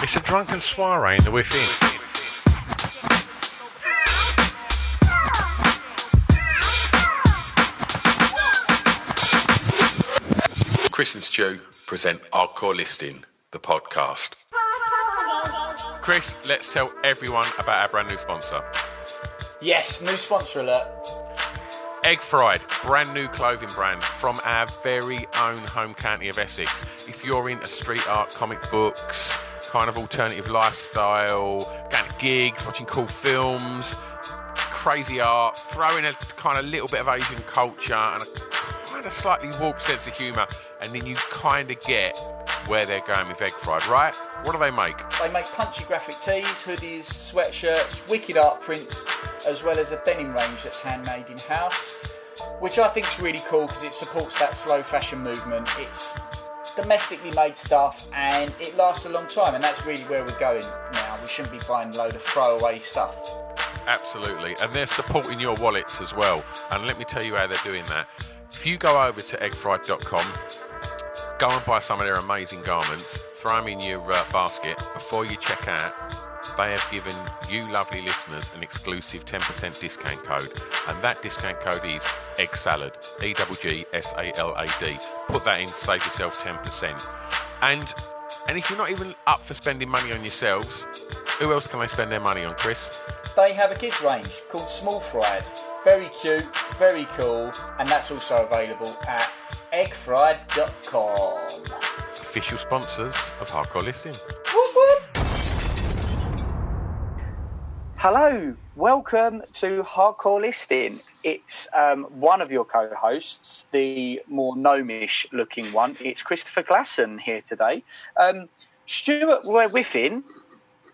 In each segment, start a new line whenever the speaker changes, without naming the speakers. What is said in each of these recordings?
It's a drunken soiree in the within. Chris and Stu present Hardcore Listing, the podcast. Chris, let's tell everyone about our brand new sponsor.
Yes, new sponsor alert.
Egg Fried, brand new clothing brand from our very own home county of Essex. If you're into street art, comic books, kind of alternative lifestyle, going to gigs, watching cool films, crazy art, throwing a kind of little bit of Asian culture and a kind of slightly warped sense of humour, and then you kind of get where they're going with Egg Fried, right? What do they make?
They make punchy graphic tees, hoodies, sweatshirts, wicked art prints, as well as a denim range that's handmade in house, which I think is really cool because it supports that slow fashion movement. It's domestically made stuff and it lasts a long time, and that's really where we're going now. We shouldn't be buying a load of throwaway stuff.
Absolutely, and they're supporting your wallets as well. And let me tell you how they're doing that. If you go over to eggfried.com, go and buy some of their amazing garments, throw them in your uh, basket before you check out. They have given you lovely listeners an exclusive 10% discount code, and that discount code is egg salad, E G G S A L A D. Put that in, save yourself 10%. And and if you're not even up for spending money on yourselves, who else can they spend their money on, Chris?
They have a kids range called Small Fried. Very cute, very cool, and that's also available at eggfried.com.
Official sponsors of Hardcore Listing.
Hello, welcome to Hardcore Listing. It's um, one of your co-hosts, the more gnomish looking one. It's Christopher Glasson here today. Um, Stuart Whiffin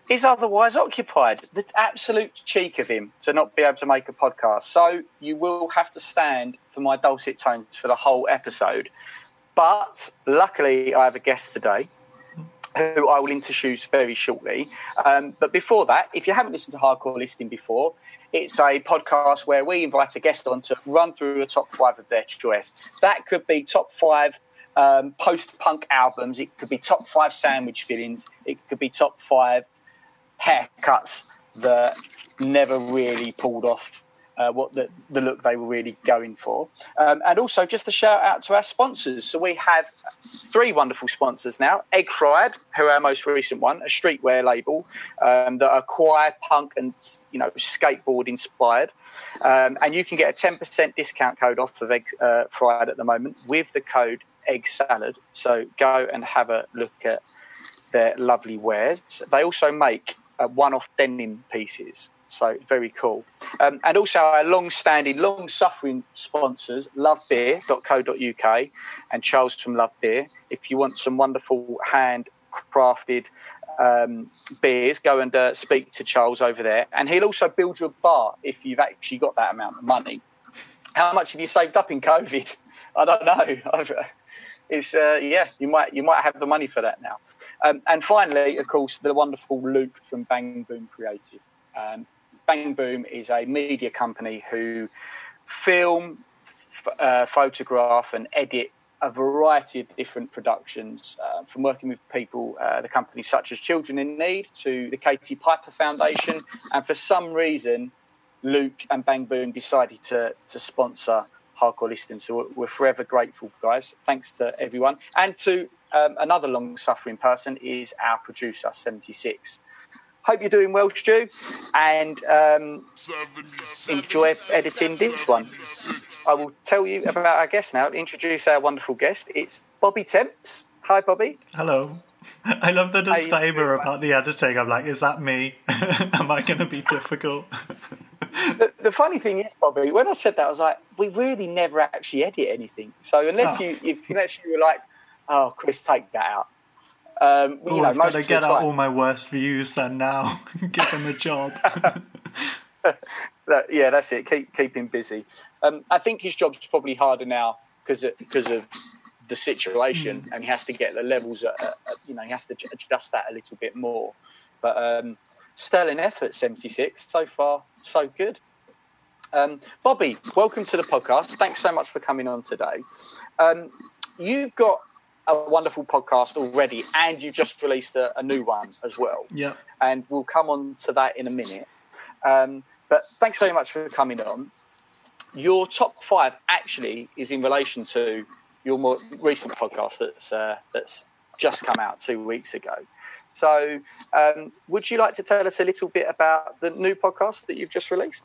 is otherwise occupied. The absolute cheek of him to not be able to make a podcast. So you will have to stand for my dulcet tones for the whole episode. But luckily, I have a guest today who I will introduce very shortly. Um, but before that, if you haven't listened to Hardcore Listing before, it's a podcast where we invite a guest on to run through a top five of their choice. That could be top five um, post punk albums, it could be top five sandwich fillings, it could be top five haircuts that never really pulled off uh, what the, the look they were really going for. Um, and also, just a shout out to our sponsors. So, we have three wonderful sponsors now Egg Fried, who are our most recent one, a streetwear label um, that are choir, punk, and you know, skateboard inspired. Um, and you can get a 10% discount code off of Egg uh, Fried at the moment with the code Egg Salad. So, go and have a look at their lovely wares. They also make uh, one-off denim pieces. So very cool. Um, and also our long-standing, long-suffering sponsors, lovebeer.co.uk and Charles from Love Beer. If you want some wonderful hand-crafted um, beers, go and uh, speak to Charles over there. And he'll also build you a bar if you've actually got that amount of money. How much have you saved up in COVID? I don't know. it's uh, yeah, you might you might have the money for that now. Um, and finally, of course, the wonderful Luke from Bang Boom Creative. Um, Bang Boom is a media company who film, f- uh, photograph, and edit a variety of different productions, uh, from working with people, uh, the companies such as Children in Need to the Katie Piper Foundation, and for some reason, Luke and Bang Boom decided to to sponsor hardcore listening. So we're, forever grateful, guys. Thanks to everyone. And to um, another long suffering person is our producer, 76. Hope you're doing well, Stu, and um, enjoy editing this one. I will tell you about our guest now. Introduce our wonderful guest. It's Bobby Temps. Hi, Bobby.
Hello. I love the disclaimer about the editing. I'm like, is that me? Am I going to be difficult?
the, the, funny thing is, Bobby, when I said that, I was like, we really never actually edit anything. So unless oh. you, if, unless you were like, oh, Chris, take that out. Um,
you know, I've got to get out all my worst views then now. Give him a job.
yeah, that's it. Keep keep him busy. Um, I think his job's probably harder now because because of the situation, mm. and he has to get the levels. At, at, you know, he has to adjust that a little bit more. But um, sterling effort, seventy six so far, so good. Um, Bobby, welcome to the podcast. Thanks so much for coming on today. Um, you've got a wonderful podcast already, and you just released a, a new one as well.
Yeah.
And we'll come on to that in a minute. Um, but thanks very much for coming on. Your top five actually is in relation to your more recent podcast that's uh, that's just come out two weeks ago. So, um, would you like to tell us a little bit about the new podcast that you've just released?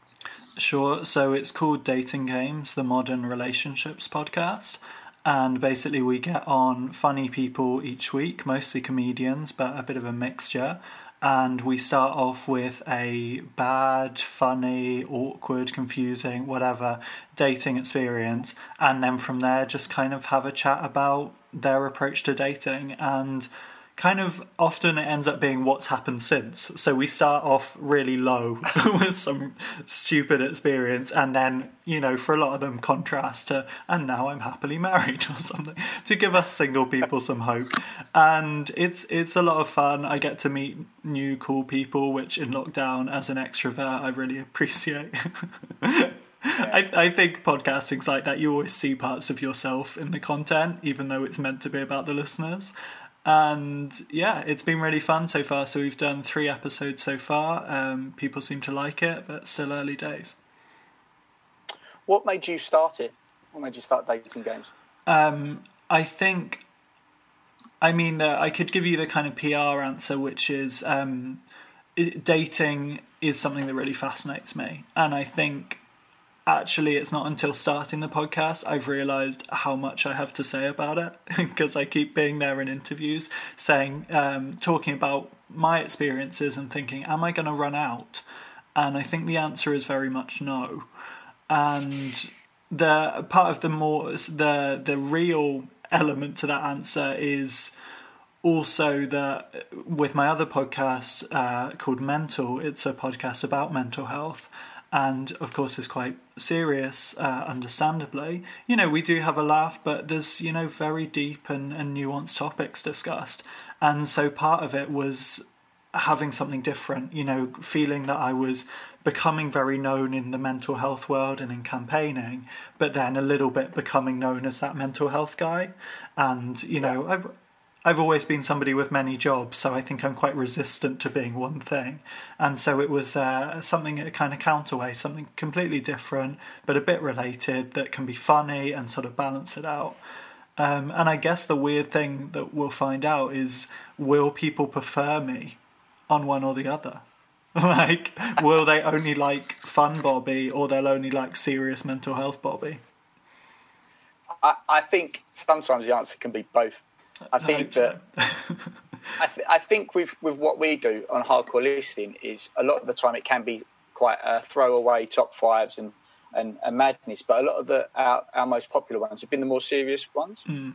Sure. So it's called Dating Games, the Modern Relationships Podcast and basically we get on funny people each week, mostly comedians, but a bit of a mixture. And we start off with a bad, funny, awkward, confusing, whatever dating experience, and then from there just kind of have a chat about their approach to dating and kind of often it ends up being what's happened since. So we start off really low with some stupid experience, and then, you know, for a lot of them, contrast to, and now I'm happily married or something to give us single people some hope. And it's it's a lot of fun. I get to meet new cool people, which in lockdown, as an extrovert, I really appreciate. I, I think podcasting's like that. You always see parts of yourself in the content, even though it's meant to be about the listeners. And yeah, it's been really fun so far. So we've done three episodes so far. Um, people seem to like it, but still early days.
What made you start it? What made you start dating games?
Um, I think, I mean, uh, I could give you the kind of PR answer, which is um, dating is something that really fascinates me, and I think actually it's not until starting the podcast I've realized how much I have to say about it because I keep being there in interviews saying um, talking about my experiences and thinking am I going to run out? And I think the answer is very much no. And the part of the more the the real element to that answer is also that with my other podcast uh, called mental it's a podcast about mental health and of course is quite serious, uh, understandably. You know, we do have a laugh, but there's, you know, very deep and, and nuanced topics discussed. And so part of it was having something different, you know, feeling that I was becoming very known in the mental health world and in campaigning, but then a little bit becoming known as that mental health guy. And, you know, I've, I've always been somebody with many jobs, so I think I'm quite resistant to being one thing. And so it was uh, something a kind of counterweight, something completely different, but a bit related that can be funny and sort of balance it out. Um, and I guess the weird thing that we'll find out is will people prefer me on one or the other? like, will they only like fun Bobby or they'll only like serious mental health Bobby?
I, I think sometimes the answer can be both. I think I that. I, th- I, think with with what we do on hardcore listening is a lot of the time it can be quite a throwaway top fives and, and, and madness, but a lot of the our, our most popular ones have been the more serious ones.
Mm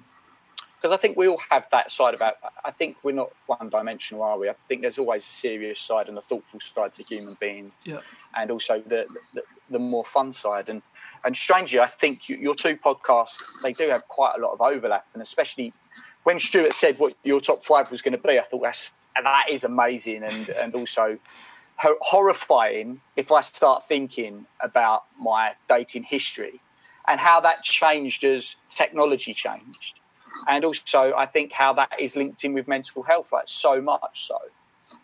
because I think we all have that side about. I think we're not one dimensional, are we? I think there's always a serious side and a thoughtful side to human beings,
yeah.
and also the, the, the more fun side. And and strangely, I think you, your two podcasts they do have quite a lot of overlap, and especially when Stuart said what your top five was going to be, I thought that's that is amazing and and also horrifying if I start thinking about my dating history and how that changed as technology changed, and also I think how that is linked in with mental health, like so much so.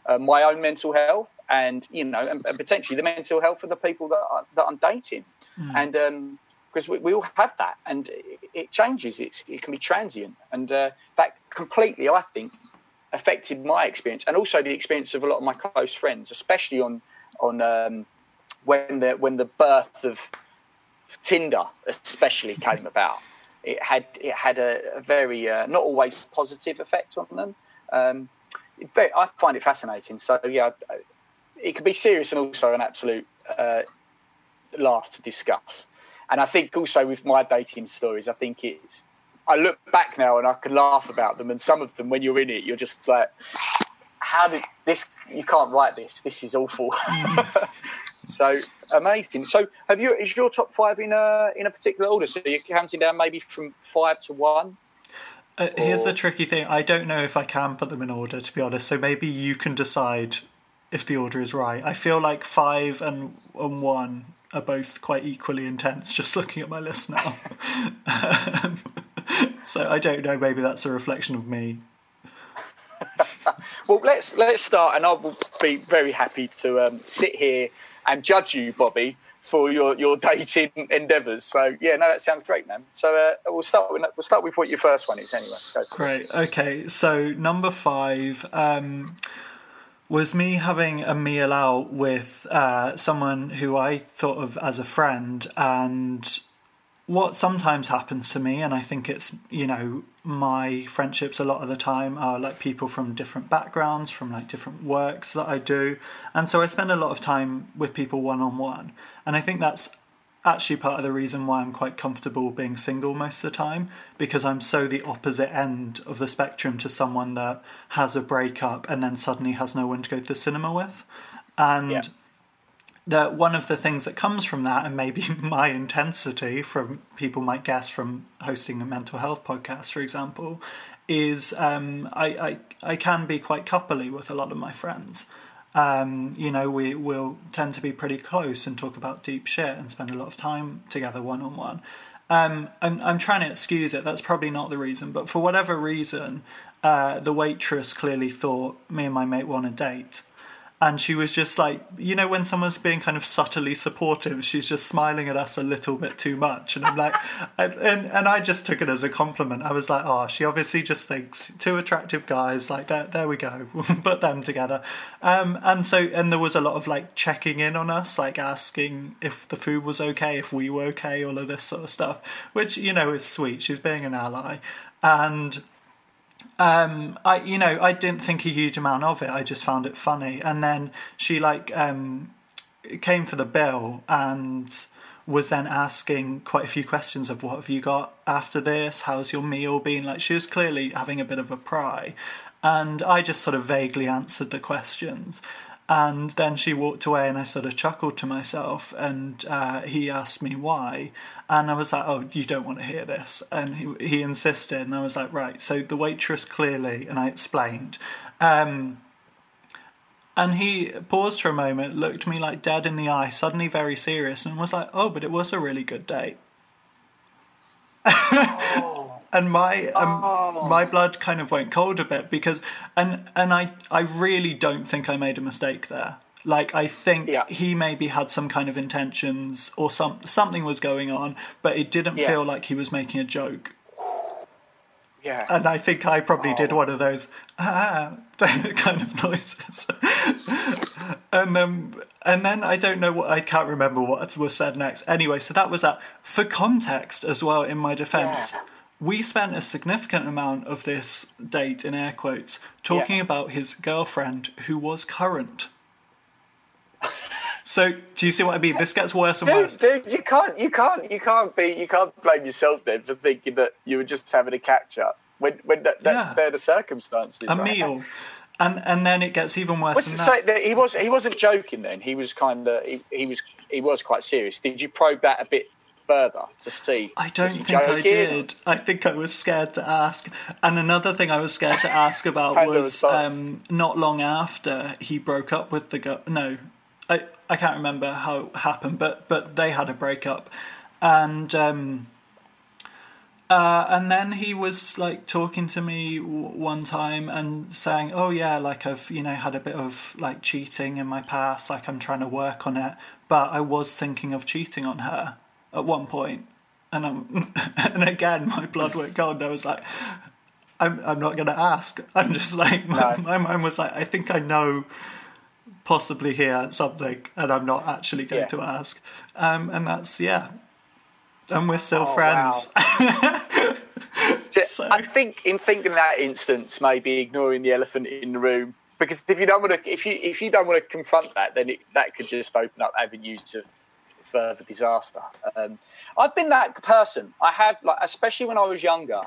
Uh, my own mental health, and you know, and, and, potentially the mental health of the people that, I, that I'm dating, mm. and um, because we, we all have that, and it, it changes. It's, it can be transient, and uh, that completely, I think, affected my experience, and also the experience of a lot of my close friends, especially on on um, when the when the birth of Tinder, especially came about. It had it had a, a very uh, not always positive effect on them. Um, very, I find it fascinating. So yeah, it can be serious and also an absolute uh, laugh to discuss. And I think also with my dating stories, I think it's. I look back now and I can laugh about them, and some of them, when you're in it, you're just like, "How did this? You can't write this. This is awful." so amazing. So, have you? Is your top five in a in a particular order? So you're counting down maybe from five to one.
Uh, here's the tricky thing. I don't know if I can put them in order, to be honest. So maybe you can decide if the order is right. I feel like five and, and one are both quite equally intense, just looking at my list now. um, so I don't know, maybe that's a reflection of me.
well, let's let's start, and I will be very happy to um, sit here and judge you, Bobby, for your, your dating endeavours. So yeah, no, that sounds great, man. So uh, we'll start with we'll start with what your first one is anyway.
Great. Okay, so number five. Um, was me having a meal out with uh, someone who I thought of as a friend, and what sometimes happens to me, and I think it's, you know, my friendships a lot of the time are like people from different backgrounds, from like different works that I do. And so I spend a lot of time with people one on one. And I think that's actually part of the reason why I'm quite comfortable being single most of the time because I'm so the opposite end of the spectrum to someone that has a breakup and then suddenly has no one to go to the cinema with. And yeah. that one of the things that comes from that, and maybe my intensity from people might guess from hosting a mental health podcast, for example, is um, I, I I can be quite coupley with a lot of my friends. Um, you know, we will tend to be pretty close and talk about deep shit and spend a lot of time together one on one. I'm, I'm trying to excuse it. That's probably not the reason, but for whatever reason, uh, the waitress clearly thought me and my mate on a date and she was just like you know when someone's being kind of subtly supportive she's just smiling at us a little bit too much. And i'm like and and i just took it as a compliment. I was like oh she obviously just thinks two attractive guys like there, there we go put them together. Um, and so and there was a lot of like checking in on us like asking if the food was okay if we were okay all of this sort of stuff which you know is sweet. She's being an ally. And um, I you know I didn't think a huge amount of it. I just found it funny, and then she like um, came for the bill and was then asking quite a few questions of what have you got after this? How's your meal been? Like she was clearly having a bit of a pry, and I just sort of vaguely answered the questions. And then she walked away, and I sort of chuckled to myself. And uh, he asked me why, and I was like, "Oh, you don't want to hear this." And he, he insisted, and I was like, "Right." So the waitress clearly, and I explained. Um, and he paused for a moment, looked me like dead in the eye, suddenly very serious, and was like, "Oh, but it was a really good date." Oh and my um, oh. my blood kind of went cold a bit because and and I I really don't think I made a mistake there. Like I think yeah. he maybe had some kind of intentions or some something was going on, but it didn't yeah. feel like he was making a joke.
Yeah.
And I think I probably oh. did one of those ah kind of noises. and um and then I don't know what I can't remember what was said next. Anyway, so that was that. For context as well, in my defence, yeah we spent a significant amount of this date in air quotes talking yeah. about his girlfriend who was current. So, do you see what I mean? This gets worse and
dude,
worse.
Dude, you can't, you can't, you can't be, you can't blame yourself then for thinking that you were just having a catch up when, when that, that yeah. they're the circumstances.
A
right?
meal, and and then it gets even worse.
What's
than that.
that he was, he wasn't joking. Then he was kind of, he, he was, he was quite serious. Did you probe that a bit further to see?
I don't think I did. I think I was scared to ask. And another thing I was scared to ask about was um, not long after he broke up with the girl. No, I I can't remember how it happened, but but they had a breakup, and. Um, uh, and then he was like talking to me w- one time and saying, "Oh yeah, like I've you know had a bit of like cheating in my past. Like I'm trying to work on it, but I was thinking of cheating on her." At one point. And um, and again, my blood went cold. I was like, I'm I'm not going to ask. I'm just like my,
No.
my mind was like, I think I know possibly here something, and I'm not actually going
Yeah.
to ask. Um, and that's yeah, and we're still
Oh,
friends.
Ju-
So-
I think in thinking that instance, maybe ignoring the elephant in the room, because if you don't want to, if you if you don't want to confront that, then it, that could just open up avenues of further disaster. Um, I've been that person. I have, like, especially when I was younger.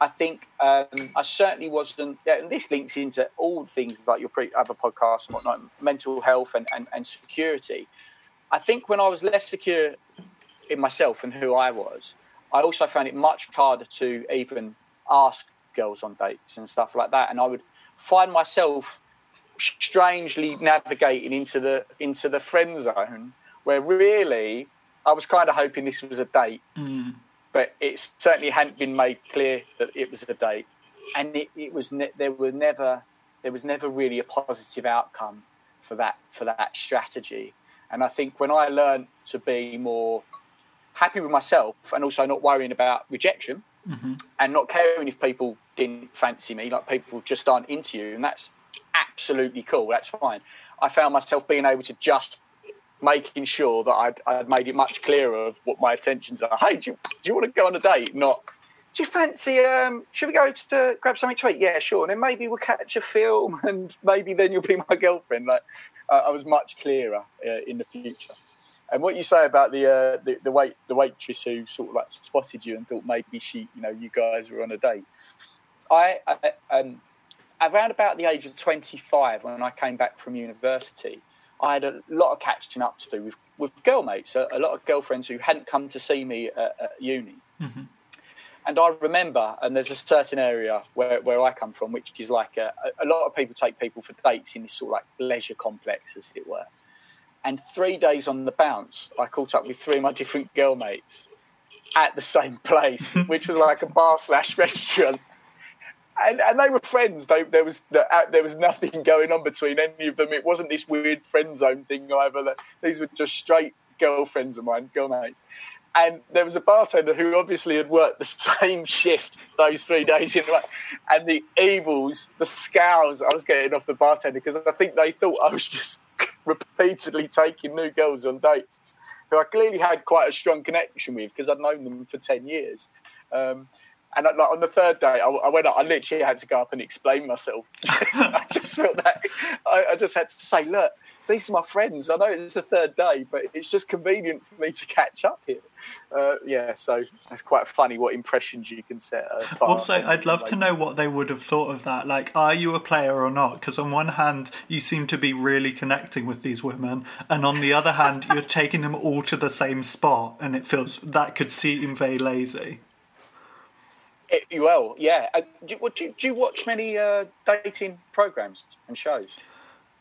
I think um, I certainly wasn't. Yeah, and this links into all things like your pre- other podcasts and whatnot, mental health and, and, and security. I think when I was less secure in myself and who I was, I also found it much harder to even ask girls on dates and stuff like that. And I would find myself strangely navigating into the into the friend zone, where really I was kind of hoping this was a date, hmm. but it certainly hadn't been made clear that it was a date, and it, it was ne- there were never there was never really a positive outcome for that for that strategy. And I think when I learned to be more happy with myself and also not worrying about rejection mm-hmm. and not caring if people didn't fancy me, like people just aren't into you, and that's absolutely cool. That's fine. I found myself being able to just making sure that I'd, I'd made it much clearer of what my intentions are. Hey, do you, do you want to go on a date? Not. Do you fancy? Um, should we go to grab something to eat? Yeah, sure. And then maybe we'll catch a film, and maybe then you'll be my girlfriend. Like, uh, I was much clearer uh, in the future. And what you say about the, uh, the the wait the waitress who sort of like spotted you and thought maybe she you know you guys were on a date. I, I um, around about the age of 25 when I came back from university, I had a lot of catching up to do with with girlmates, a, a lot of girlfriends who hadn't come to see me at, at uni. Mm-hmm. And I remember, and there's a certain area where, where I come from, which is like a, a lot of people take people for dates in this sort of like leisure complex, as it were. And three days on the bounce, I caught up with three of my different girl mates at the same place, which was like a bar slash restaurant. And, and they were friends. They, there was uh, there was nothing going on between any of them. It wasn't this weird friend zone thing either. That- These were just straight girlfriends of mine, girl mates. And there was a bartender who obviously had worked the same shift those three days in a row. And the evils, the scowls I was getting off the bartender because I think they thought I was just repeatedly taking new girls on dates who I clearly had quite a strong connection with because I'd known them for 10 years. Um, and like, on the third day, I, I went up, I literally had to go up and explain myself. I just felt that I, I just had to say, look, these are my friends. I know it's the third day, but it's just convenient for me to catch up here. Uh, yeah, so it's quite funny what impressions you can set. uh, apart.
Also, I'd love to know what they would have thought of that. Like, are you a player or not? Because on one hand, you seem to be really connecting with these women, and on the other hand, you're taking them all to the same spot, and it feels that could seem very lazy.
It- well, yeah. Uh, do, you- do, do you watch many uh, dating programs and shows?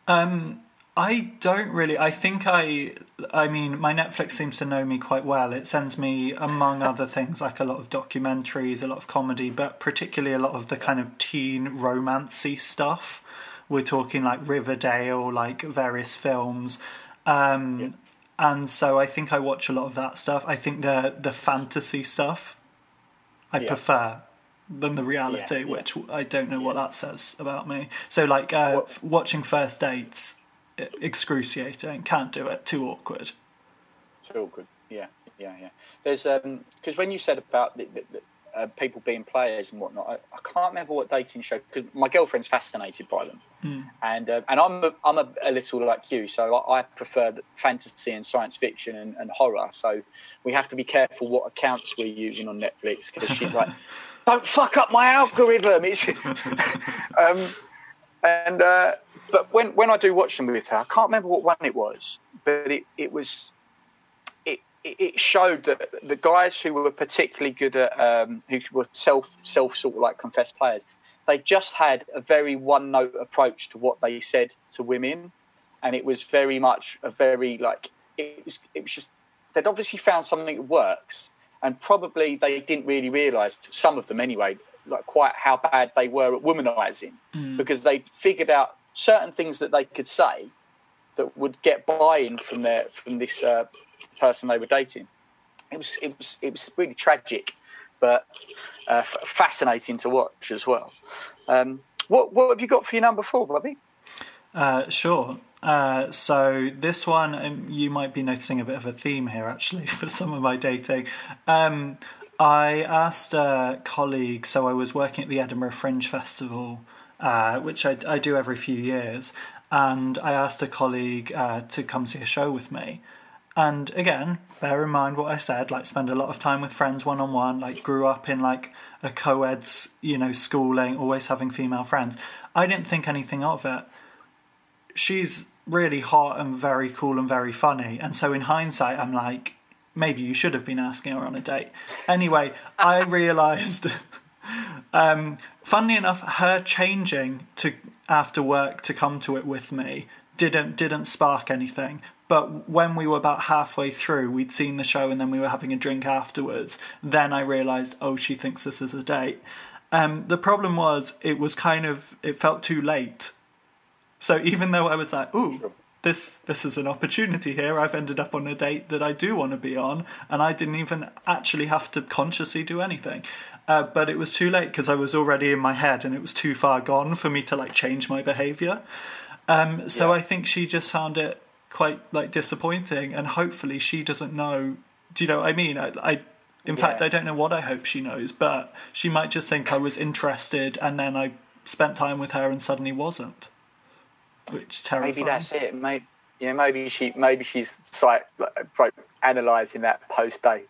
Um, I don't really. I think I. I mean, my Netflix seems to know me quite well. It sends me, among other things, like a lot of documentaries, a lot of comedy, but particularly a lot of the kind of teen romancy stuff. We're talking like Riverdale, like various films. Um, And so I think I watch a lot of that stuff. I think the the fantasy stuff I
Yeah.
prefer than the reality,
Yeah,
which I don't know what that says about me. So like uh,
What-
watching first dates, excruciating. Can't do it. Too awkward.
Too awkward. Yeah, yeah, yeah. There's um because when you said about the, the, the, uh, people being players and whatnot, I, I can't remember what dating show because my girlfriend's fascinated by them, and uh, and I'm a, I'm a, a little like you, so I, I prefer fantasy and science fiction and, and horror. So we have to be careful what accounts we're using on Netflix because she's like, don't fuck up my algorithm. It's um, and uh, but when when I do watch them with her, I can't remember what one it was, but it, it was it showed that the guys who were particularly good at um, who were self self sort of like confessed players, they just had a very one note approach to what they said to women, and it was very much a very like it was it was just they'd obviously found something that works, and probably they didn't really realise some of them anyway like quite how bad they were at womanizing. Because they figured out certain things that they could say that would get buy-in from their from this uh, person they were dating. it was it was it was really tragic, but uh, f- fascinating to watch as well. Um, what what have you got for your number four, Bobby?
Uh, sure. Uh, so this one, um, you might be noticing a bit of a theme here, actually, for some of my dating. Um, I asked a colleague, so I was working at the Edinburgh Fringe Festival, uh, which I, I, do every few years, and I asked a colleague uh, to come see a show with me. And again, bear in mind what I said, like spend a lot of time with friends one on one, like grew up in like a co-ed's, you know, schooling, always having female friends. I didn't think anything of it. She's really hot and very cool and very funny. And so in hindsight, I'm like, maybe you should have been asking her on a date. Anyway, I realised, um, funnily enough, her changing to after work to come to it with me didn't didn't spark anything. But when we were about halfway through, we'd seen the show and then we were having a drink afterwards. Then I realised, oh, she thinks this is a date. Um, the problem was, it was kind of, it felt too late so even though I was like, ooh, this this is an opportunity here. I've ended up on a date that I do want to be on, and I didn't even actually have to consciously do anything. Uh, but it was too late because I was already in my head, and it was too far gone for me to like change my behaviour. Um, so yeah. I think she just found it quite like disappointing, and hopefully she doesn't know. Do you know what I mean? I, I in yeah. fact, I don't know what I hope she knows, but she might just think I was interested, and then I spent time with her and suddenly wasn't which terrifying.
Maybe that's it. Maybe yeah, maybe she maybe she's like, like analysing that post date.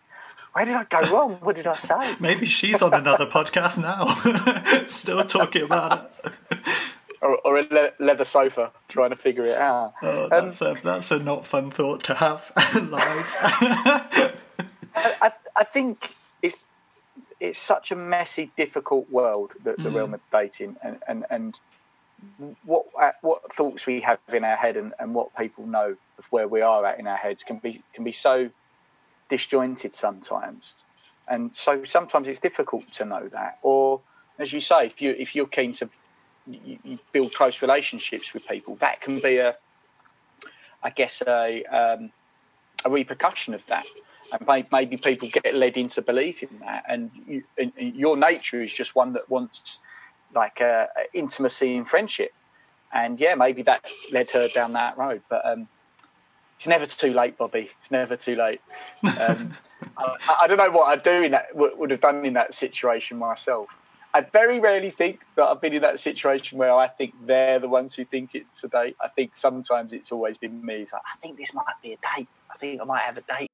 Where did I go wrong? What did I say?
maybe she's on another podcast now, still talking about it.
Or, or, a le- leather sofa, trying to figure it out.
Oh, that's um, a that's a not fun thought to have live.
I, I think it's it's such a messy, difficult world, the, the mm. realm of dating, and, and, and what uh, what thoughts we have in our head and, and what people know of where we are at in our heads can be can be so disjointed sometimes, and so sometimes it's difficult to know that. Or as you say, if you if you're keen to you, you build close relationships with people, that can be a I guess a um, a repercussion of that. And maybe people get led into believing that, and, you, and your nature is just one that wants like uh, intimacy and friendship. And yeah, maybe that led her down that road. But um, it's never too late, Bobby. It's never too late. Um, I, I, don't know what I'd do in that would have done in that situation myself. I very rarely think that I've been in that situation where I think they're the ones who think it's a date. I think sometimes it's always been me. It's like, I think this might be a date. I think I might have a date.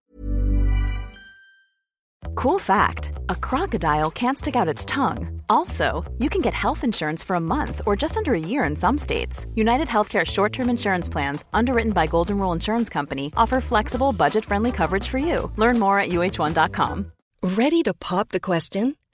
Cool fact a crocodile can't stick out its tongue. Also, you can get health insurance for a month or just under a year in some states. United Healthcare short term insurance plans, underwritten by Golden Rule Insurance Company, offer flexible, budget friendly coverage for you. Learn more at uhone.com.
Ready to pop the question?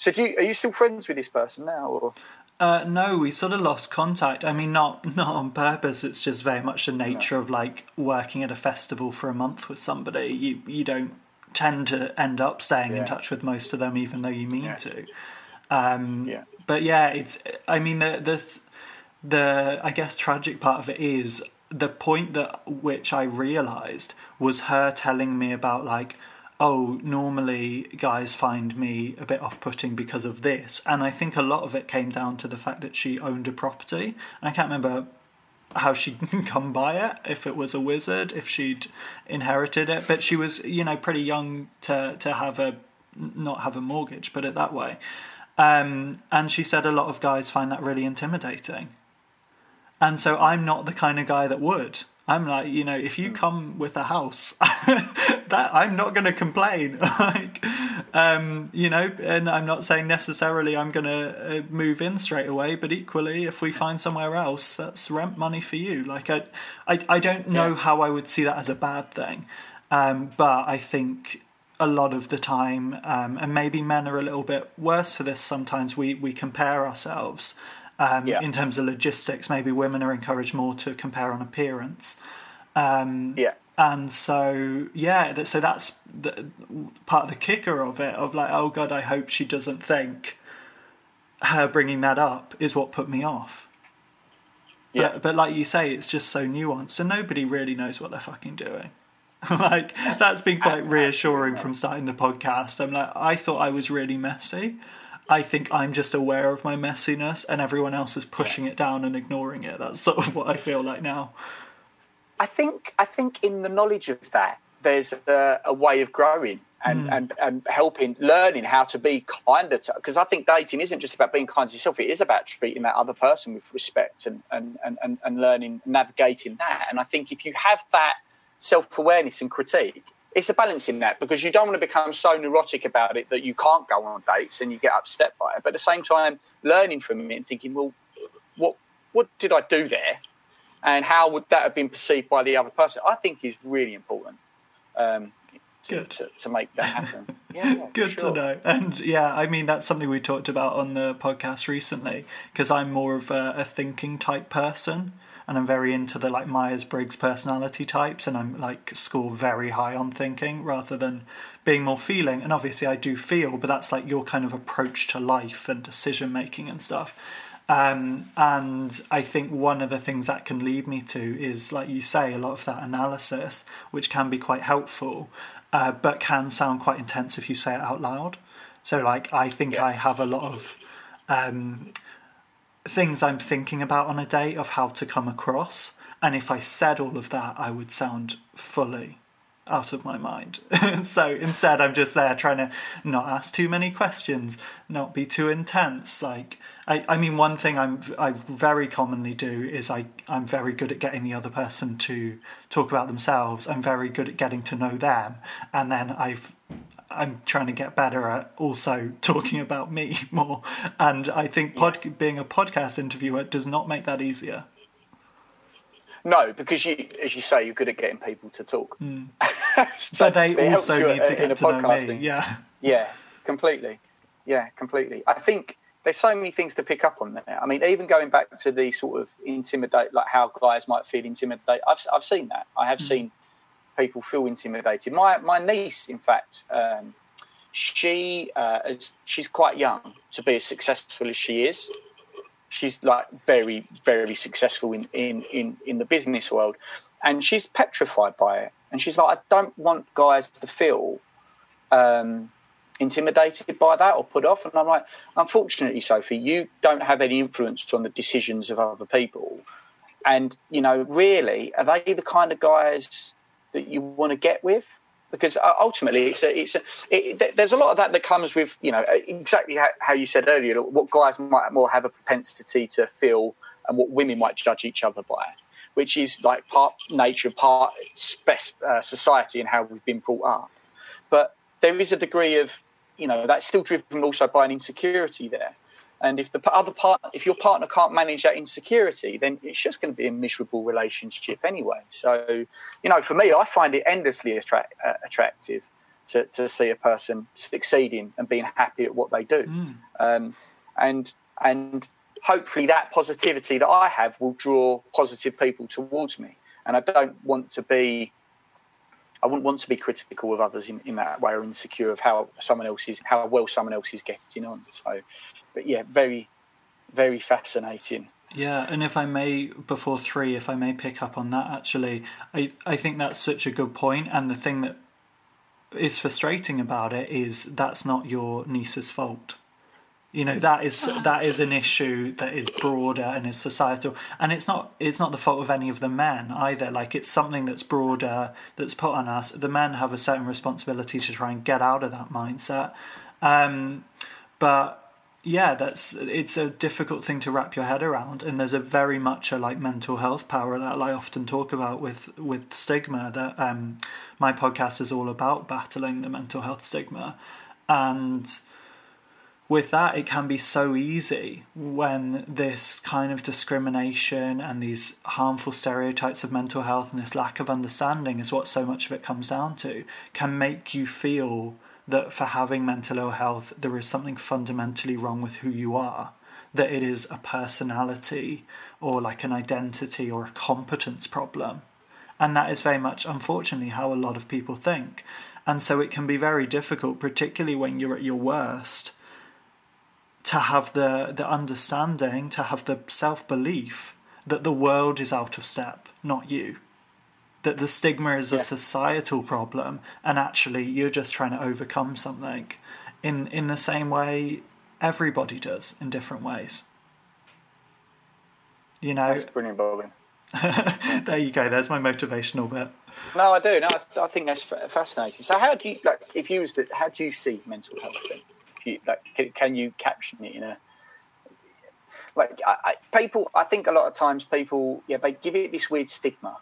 So do you, are you still friends with this person now? Or?
Uh, no, we sort of lost contact. I mean, not not on purpose. It's just very much the nature no. of like working at a festival for a month with somebody. You you don't tend to end up staying yeah. in touch with most of them, even though you mean yeah. to. Um, yeah. But yeah, it's. I mean, the the the I guess tragic part of it is the point that which I realised was her telling me about like oh, normally guys find me a bit off putting because of this. And I think a lot of it came down to the fact that she owned a property. And I can't remember how she'd come by it, if it was a wizard, if she'd inherited it. But she was, you know, pretty young to to have a not have a mortgage, put it that way. Um, and she said a lot of guys find that really intimidating. And so I'm not the kind of guy that would. I'm like, you know, if you come with a house, that I'm not going to complain. like, um, you know, and I'm not saying necessarily I'm going to uh, move in straight away, but equally, if we find somewhere else, that's rent money for you. Like, I, I, I don't know yeah. how I would see that as a bad thing, um, but I think a lot of the time, um, and maybe men are a little bit worse for this. Sometimes we we compare ourselves um, yeah. In terms of logistics, maybe women are encouraged more to compare on appearance. Um,
yeah.
And so, yeah, so that's the, part of the kicker of it, of like, oh God, I hope she doesn't think her bringing that up is what put me off. Yeah. But, but like you say, it's just so nuanced, and nobody really knows what they're fucking doing. like that's been quite reassuring from starting the podcast. I'm like, I thought I was really messy, I think I'm just aware of my messiness and everyone else is pushing it down and ignoring it. That's sort of what I feel like now.
I think I think in the knowledge of that, there's a, a way of growing and, mm. and, and helping, learning how to be kinder to. Because I think dating isn't just about being kind to yourself; it is about treating that other person with respect and and and, and learning, navigating that. And I think if you have that self awareness and critique, it's a balancing act because you don't want to become so neurotic about it that you can't go on dates and you get upset by it. But at the same time, learning from it and thinking, well, what what did I do there, and how would that have been perceived by the other person? I think is really important. Um, to, Good. To, to, make that happen. Yeah, yeah
Good
sure.
to know. And yeah, I mean, that's something we talked about on the podcast recently because I'm more of a, a thinking type person and I'm very into the like Myers Briggs personality types, and I'm like score very high on thinking rather than being more feeling. And obviously, I do feel, but that's like your kind of approach to life and decision making and stuff. Um, and I think one of the things that can lead me to is, like you say, a lot of that analysis, which can be quite helpful, uh, but can sound quite intense if you say it out loud. So, like, I think yeah. I have a lot of um, things I'm thinking about on a date of how to come across. And if I said all of that, I would sound fully out of my mind. so instead, I'm just there trying to not ask too many questions, not be too intense. Like, I, I mean, one thing I'm I very commonly do is I I'm very good at getting the other person to talk about themselves. I'm very good at getting to know them, and then I've I'm trying to get better at also talking about me more. And I think pod, being a podcast interviewer does not make that easier.
No, because you, as you say, you're good at getting people to talk.
Mm. so but they also need to get to know me. Yeah.
Yeah, completely. Yeah, completely. I think there's so many things to pick up on there. I mean, even going back to the sort of intimidate, like how guys might feel intimidated. I've I've seen that. I have mm. seen people feel intimidated. My my niece, in fact, um, she uh, she's quite young to be as successful as she is. She's like very very successful in in in, in the business world, and she's petrified by it. And she's like, I don't want guys to feel. Um, intimidated by that or put off. And I'm like, unfortunately, Sophie, you don't have any influence on the decisions of other people. And, you know, really, are they the kind of guys that you want to get with? Because uh, ultimately it's a, it's a, it, there's a lot of that that comes with you know exactly how, you said earlier what guys might more have a propensity to feel and what women might judge each other by which is like part nature part uh, society and how we've been brought up. But there is a degree of you know that's still driven also by an insecurity there and if the other part, if your partner can't manage that insecurity, then it's just going to be a miserable relationship anyway. So, you know, for me, I find it endlessly attract, uh, attractive to, to see a person succeeding and being happy at what they do. Mm. Um, and and hopefully that positivity that I have will draw positive people towards me. And I don't want to be I wouldn't want to be critical of others in, in that way or insecure of how someone else is how well someone else is getting on. So but yeah, very, very fascinating.
Yeah, and if I may, before three, if I may pick up on that, actually, I, I think that's such a good point. And the thing that is frustrating about it is that's not your niece's fault. You know that is that is an issue that is broader and is societal, and it's not it's not the fault of any of the men either. Like it's something that's broader that's put on us. The men have a certain responsibility to try and get out of that mindset, um, but yeah, that's it's a difficult thing to wrap your head around, and there's a very much a like mental health parallel I often talk about with with stigma. That um, my podcast is all about battling the mental health stigma, and with that, it can be so easy when this kind of discrimination and these harmful stereotypes of mental health and this lack of understanding is what so much of it comes down to, can make you feel that for having mental ill health, there is something fundamentally wrong with who you are. That it is a personality or like an identity or a competence problem. And that is very much, unfortunately, how a lot of people think. And so it can be very difficult, particularly when you're at your worst to have the, the understanding, to have the self belief that the world is out of step, not you. That the stigma is a societal problem, and actually you're just trying to overcome something in, in the same way everybody does in different ways. You know,
That's brilliant, Bobby.
there you go. There's my motivational bit.
No, I do. No, I, I think that's fa- fascinating. So, how do you like? If you was the, how do you see mental health? Then? You, like, can, can you caption it in a like? I, I, people, I think a lot of times people, yeah, they give it this weird stigma,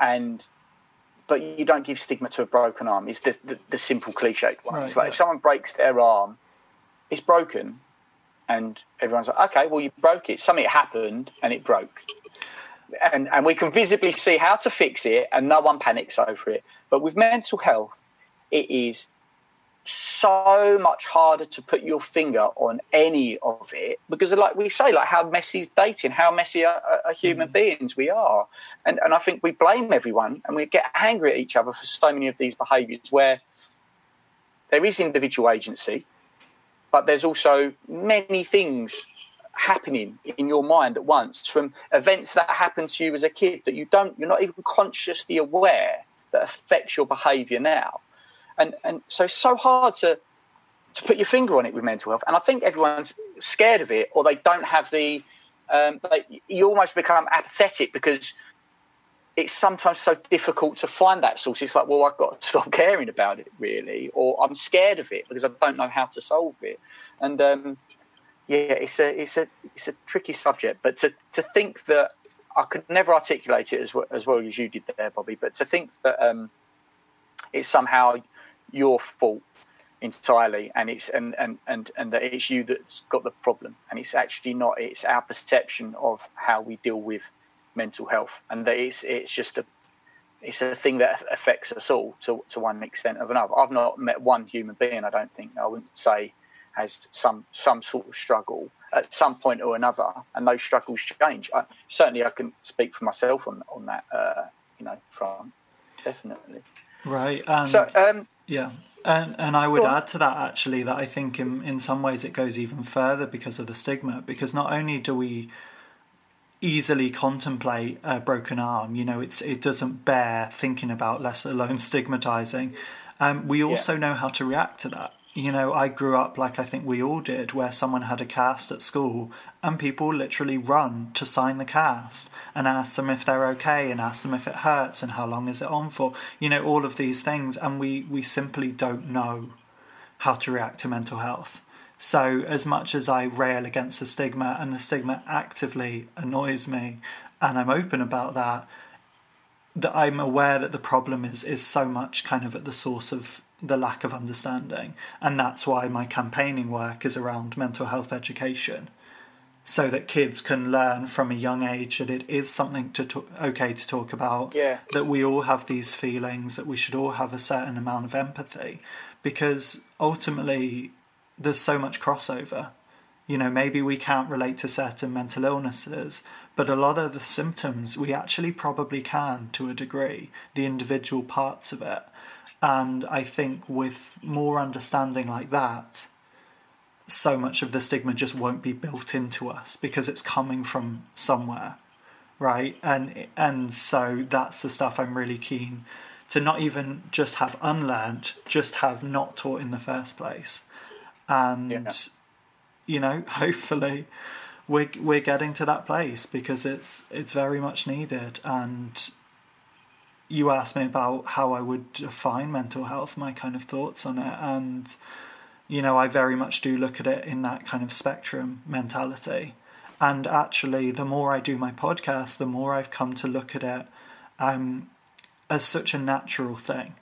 and but you don't give stigma to a broken arm. It's the the, the simple cliched one.
Right,
it's like
yeah.
if someone breaks their arm, it's broken, and everyone's like, okay, well, you broke it. Something happened, and it broke and, and we can visibly see how to fix it and no one panics over it. But with mental health, it is so much harder to put your finger on any of it because like we say like how messy is dating? How messy are, are human mm-hmm. beings? We are. And and i think we blame everyone and we get angry at each other for so many of these behaviors where there is individual agency but there's also many things happening in your mind at once from events that happen to you as a kid that you don't you're not even consciously aware that affects your behavior now and and so it's so hard to to put your finger on it with mental health and i think everyone's scared of it or they don't have the um, you almost become apathetic because it's sometimes so difficult to find that source. It's like, well, I've got to stop caring about it, really, or I'm scared of it because I don't know how to solve it. And um, yeah, it's a it's a it's a tricky subject. But to to think that I could never articulate it as well, as well as you did there, Bobby. But to think that um, it's somehow your fault entirely, and it's and, and and and that it's you that's got the problem, and it's actually not. It's our perception of how we deal with mental health, and that it's it's just a it's a thing that affects us all to to one extent or another. I've not met one human being. I don't think I wouldn't say has some some sort of struggle at some point or another, and those struggles change. I, certainly, I can speak for myself on on that. Uh, you know, front definitely.
Right. And
So, um,
yeah. And and I would add to that actually that I think in in some ways it goes even further because of the stigma because not only do we easily contemplate a broken arm, you know, it's it doesn't bear thinking about, let alone stigmatizing. Um, we also know how to react to that. You know, I grew up like I think we all did, where someone had a cast at school and people literally run to sign the cast and ask them if they're okay and ask them if it hurts and how long is it on for. You know, all of these things, and we we simply don't know how to react to mental health. So, as much as I rail against the stigma, and the stigma actively annoys me, and I'm open about that, that I'm aware that the problem is is so much kind of at the source of the lack of understanding, and that's why my campaigning work is around mental health education, so that kids can learn from a young age that it is something to talk, okay to talk about.
Yeah.
That we all have these feelings, that we should all have a certain amount of empathy, because ultimately there's so much crossover. You know, maybe we can't relate to certain mental illnesses, but a lot of the symptoms we actually probably can to a degree, the individual parts of it. And I think with more understanding like that, so much of the stigma just won't be built into us because it's coming from somewhere, right? And and so that's the stuff I'm really keen to not even just have unlearned, just have not taught in the first place. And
Yeah.
you know, hopefully we're we're getting to that place because it's it's very much needed. And you asked me about how I would define mental health, my kind of thoughts on it, and you know, I very much do look at it in that kind of spectrum mentality. And actually, the more I do my podcast, the more I've come to look at it um, as such a natural thing.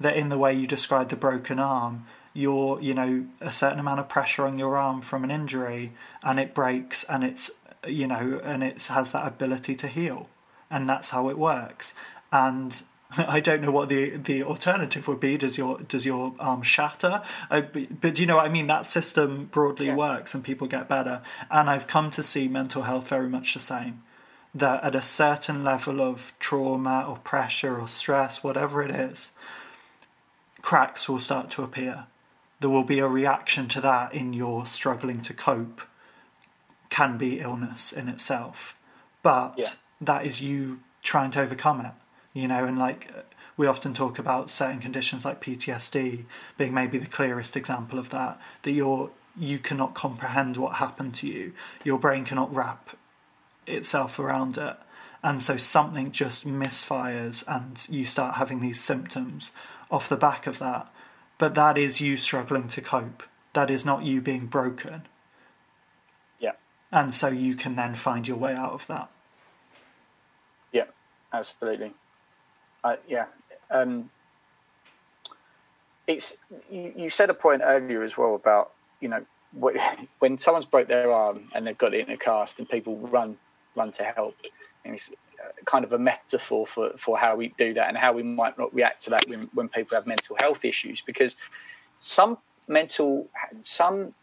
That in the way you describe the broken arm, you're, you know, a certain amount of pressure on your arm from an injury and it breaks and it's, you know, and it has that ability to heal. And that's how it works. And I don't know what the the alternative would be. Does your does your arm shatter? Uh, but, but you know what I mean. That system broadly yeah. works, and people get better. And I've come to see mental health very much the same. That at a certain level of trauma or pressure or stress, whatever it is, cracks will start to appear. There will be a reaction to that in your struggling to cope. Can be illness in itself, but yeah. that is you trying to overcome it you know, and like we often talk about certain conditions like PTSD being maybe the clearest example of that, that you're you cannot comprehend what happened to you. Your brain cannot wrap itself around it. And so something just misfires and you start having these symptoms off the back of that. But that is you struggling to cope. That is not you being broken.
Yeah.
And so you can then find your way out of that.
Yeah, absolutely. Yeah. Um, it's you, you, said a point earlier as well about you know when someone's broke their arm and they've got it in a cast and people run run to help. And it's uh, kind of a metaphor for, for how we do that and how we might not react to that when, when people have mental health issues because some mental some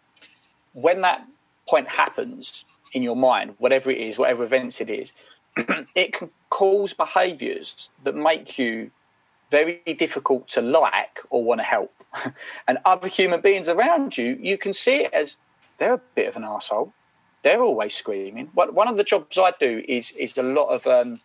when that point happens in your mind whatever it is whatever events it is it can cause behaviours that make you very difficult to like or want to help. and other human beings around you, you can see it as they're a bit of an asshole. They're always screaming. One of the jobs I do is is a lot of um,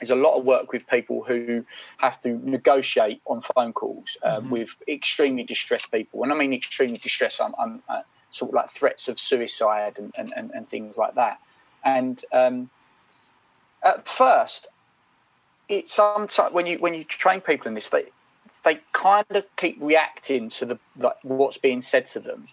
is a lot of work with people who have to negotiate on phone calls uh, mm-hmm. with extremely distressed people. And I mean extremely distressed, I'm, I'm uh, sort of like threats of suicide and, and, and, and things like that. And um, at first, it's sometimes when you when you train people in this, they they kind of keep reacting to the like, what's being said to them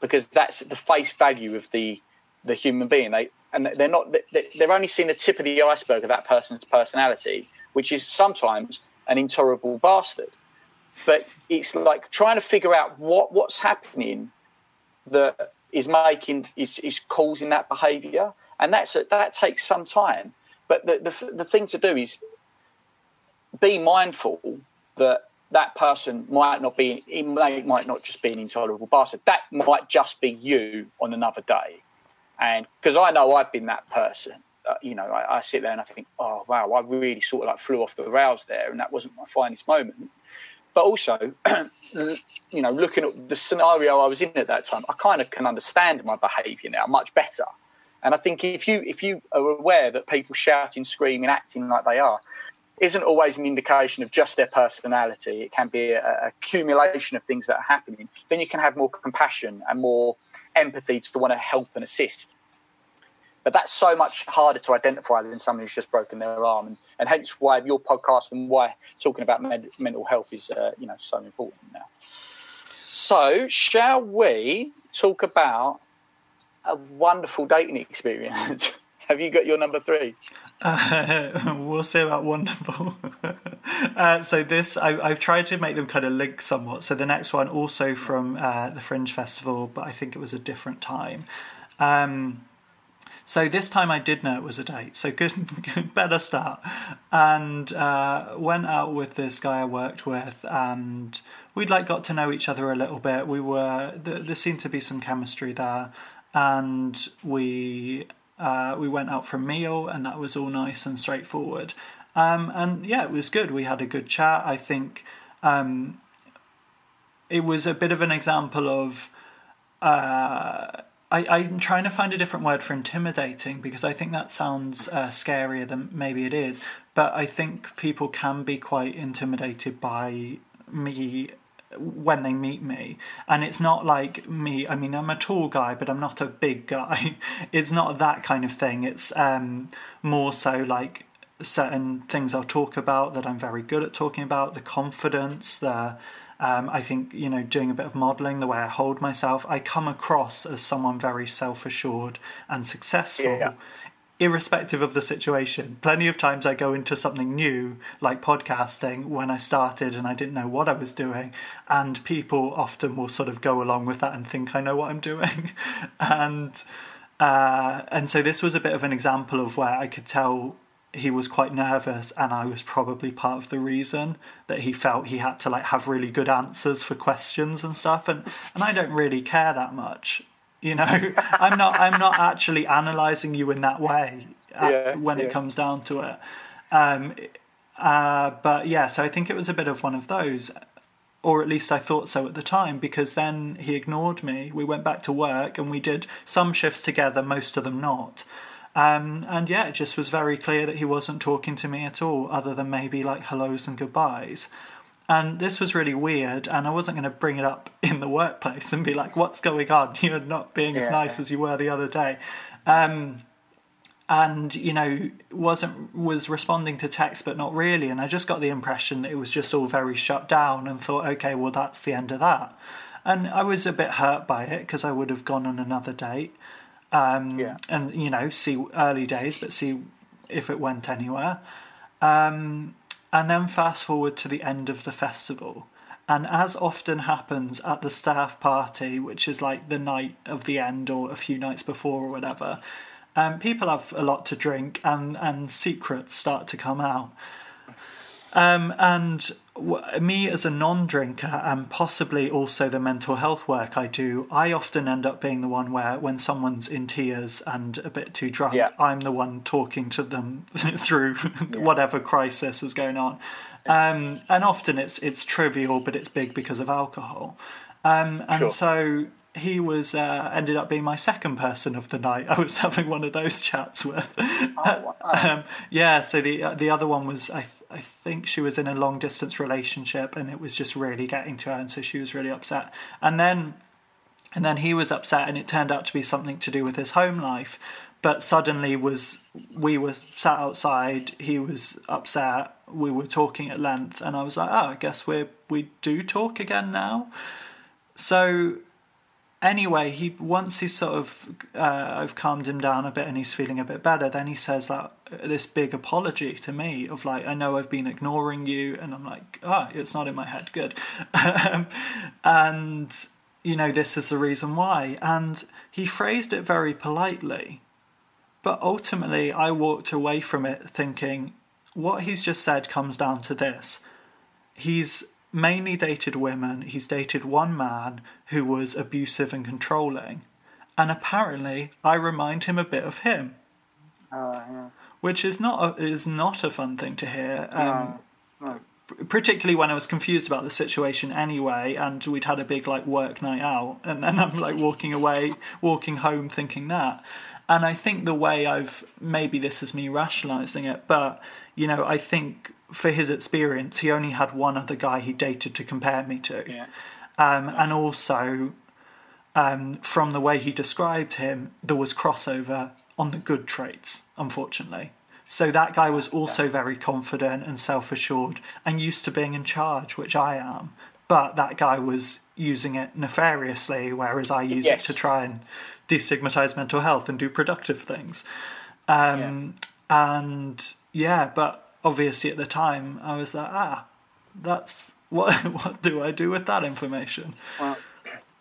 because that's the face value of the the human being. They and they're not they're only seeing the tip of the iceberg of that person's personality, which is sometimes an intolerable bastard. But it's like trying to figure out what what's happening that is making is is causing that behaviour, and that's that takes some time. But the, the, the thing to do is be mindful that that person might not be, may, might not just be an intolerable bastard. That might just be you on another day. And because I know I've been that person, uh, you know, I, I, sit there and I think, oh, wow, I really sort of like flew off the rails there and that wasn't my finest moment. But also, you know, looking at the scenario I was in at that time, I kind of can understand my behaviour now much better. And I think if you if you are aware that people shouting, screaming, acting like they are, isn't always an indication of just their personality. It can be a, accumulation of things that are happening. Then you can have more compassion and more empathy to want to help and assist. But that's so much harder to identify than someone who's just broken their arm, and, and hence why your podcast and why talking about med- mental health is uh, you know so important now. So, shall we talk about a wonderful dating experience. Have you got your number three?
Uh, we'll say about wonderful. uh, so this, I, have tried to make them kind of link somewhat. So the next one, also from uh, the Fringe Festival, but I think it was a different time. Um, so this time I did know it was a date, so good, good better start. And uh, went out with this guy I worked with, and we'd like got to know each other a little bit. We were there, there seemed to be some chemistry there, and we uh, we went out for a meal, and that was all nice and straightforward. Um, and yeah, it was good. We had a good chat. I think um, it was a bit of an example of. Uh, I, am trying to find a different word for intimidating because I think that sounds uh, scarier than maybe it is. But I think people can be quite intimidated by me when they meet me and it's not like me i mean i'm a tall guy but i'm not a big guy it's not that kind of thing it's um, more so like certain things i'll talk about that i'm very good at talking about the confidence the um, I think, you know, doing a bit of modeling, the way I hold myself, I come across as someone very self assured and successful.
Yeah.
Irrespective of the situation, plenty of times I go into something new, like podcasting, when I started and I didn't know what I was doing, and people often will sort of go along with that and think I know what I'm doing, and uh, and so this was a bit of an example of where I could tell he was quite nervous and I was probably part of the reason that he felt he had to like have really good answers for questions and stuff. And and I don't really care that much you know I'm not I'm not actually analyzing you in that way uh,
Yeah,
when
yeah.
it comes down to it um uh but yeah so I think it was a bit of one of those or at least I thought so at the time, because then he ignored me. We went back to work and we did some shifts together, most of them not. Um, and yeah, it just was very clear that he wasn't talking to me at all, other than maybe like hellos and goodbyes. And this was really weird, and I wasn't going to bring it up in the workplace and be like, "What's going on? You're not being as nice as you were the other day." Um, and you know wasn't was responding to text but not really and i just got the impression that it was just all very shut down and thought okay well that's the end of that and i was a bit hurt by it because i would have gone on another date um
Yeah.
and you know see early days but see if it went anywhere um and then fast forward to the end of the festival and as often happens at the staff party, which is like the night of the end or a few nights before or whatever, um, people have a lot to drink and, and secrets start to come out. Um, and me as a non-drinker and possibly also the mental health work I do, I often end up being the one where when someone's in tears and a bit too drunk,
Yeah.
I'm the one talking to them through whatever crisis is going on. Um, and often it's it's trivial, but it's big because of alcohol. Um, and
Sure.
so he was uh, ended up being my second person of the night. I was having one of those chats with. um, yeah, so the uh, the other one was I I think she was in a long distance relationship, and it was just really getting to her, and so she was really upset. And then and then he was upset, and it turned out to be something to do with his home life. But suddenly was we were sat outside. He was upset. We were talking at length, and I was like, "Oh, I guess we we do talk again now." So anyway, he once he's sort of uh, I've calmed him down a bit and he's feeling a bit better. Then he says that this big apology to me of like, I know I've been ignoring you, and I'm like, ah, it's not in my head, good, um, and you know this is the reason why. And he phrased it very politely, but ultimately I walked away from it thinking, what he's just said comes down to this he's mainly dated women. He's dated one man who was abusive and controlling. And apparently, I remind him a bit of him, which is not a, is not a fun thing to hear. Um, Particularly when I was confused about the situation anyway, and we'd had a big like work night out, and then I'm like walking away, walking home, thinking that. And I think the way I've maybe this is me rationalising it, but you know, I think for his experience, he only had one other guy he dated to compare me to.
Yeah.
Um, and also, um, from the way he described him, there was crossover on the good traits, unfortunately. So that guy was also very confident and self assured and used to being in charge, which I am. But that guy was using it nefariously, whereas I use
Yes.
it to try and destigmatize mental health and do productive things. Um, And yeah, but obviously at the time I was like, ah, that's what. What do I do with that information?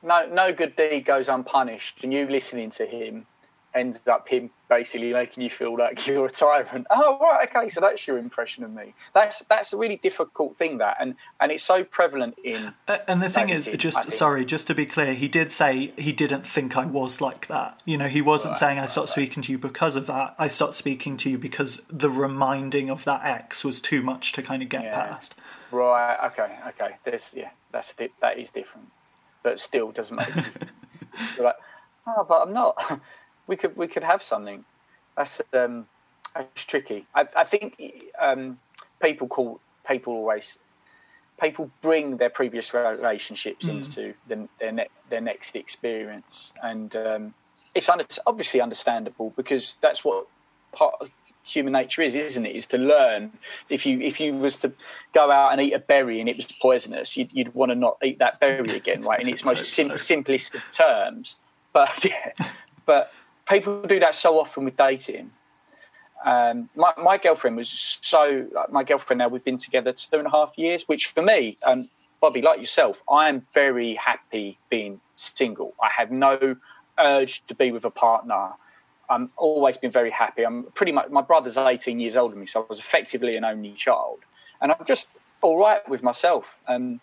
no no good deed goes unpunished, and you listening to him ends up him basically making you feel like you're a tyrant. Oh right, okay, so that's your impression of me. That's that's a really difficult thing that, and and it's so prevalent in.
Uh, And the thing is, just sorry, just to be clear, he did say he didn't think I was like that. You know, he wasn't saying I stopped speaking to you because of that. I stopped speaking to you because the reminding of that ex was too much to kind of get
Yeah.
past.
Right. Okay. Okay. There's yeah. That's di- that is different, but still doesn't make. like, oh, but I'm not. We could we could have something. That's um, that's tricky. I I think um, people call people always people bring their previous relationships mm. into the, their ne- their next experience, and um, it's under- obviously understandable because that's what part of human nature is, isn't it? Is to learn. If you if you was to go out and eat a berry and it was poisonous, you'd, you'd want to not eat that berry again, right? In its most sim- simplest of terms. But yeah, but people do that so often with dating. Um, my, my, girlfriend was so like, my girlfriend now we've been together two and a half years which for me um, bobby like yourself i am very happy being single. I have no urge to be with a partner. I'm always been very happy. I'm pretty much my brother's 18 years older than me so i was effectively an only child. And i'm just all right with myself. Um,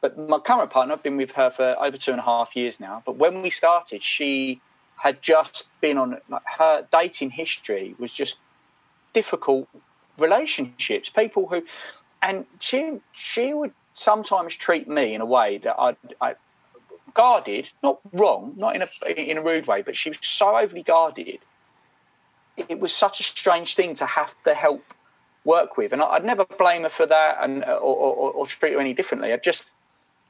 but my current partner i've been with her for over two and a half years now. But when we started she had just been on like, her dating history was just difficult relationships. People who, and she she would sometimes treat me in a way that I, I guarded, not wrong, not in a in a rude way, but she was so overly guarded. It was such a strange thing to have to help work with, and I'd never blame her for that, and or, or, or treat her any differently. I just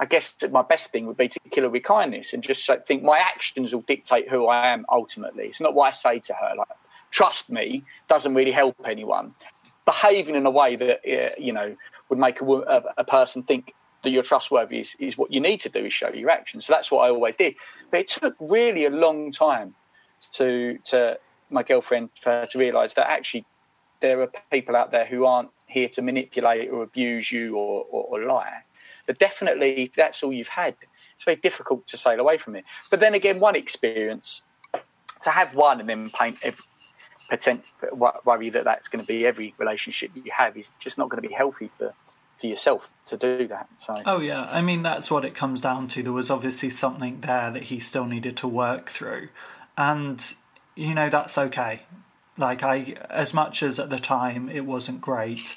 I guess my best thing would be to kill her with kindness and just think my actions will dictate who I am ultimately. It's not what I say to her. Like, trust me doesn't really help anyone. Behaving in a way that, uh, you know, would make a, a, a person think that you're trustworthy is, is what you need to do is show your actions. So that's what I always did. But it took really a long time to, to my girlfriend for her to realise that actually there are people out there who aren't here to manipulate or abuse you or, or, or lie but definitely, if that's all you've had, it's very difficult to sail away from it. But then again, one experience, to have one and then paint every, potential worry that that's going to be every relationship you have is just not going to be healthy for for yourself to do that. So.
Oh yeah, I mean that's what it comes down to. There was obviously something there that he still needed to work through, and you know that's okay. Like I, as much as at the time it wasn't great,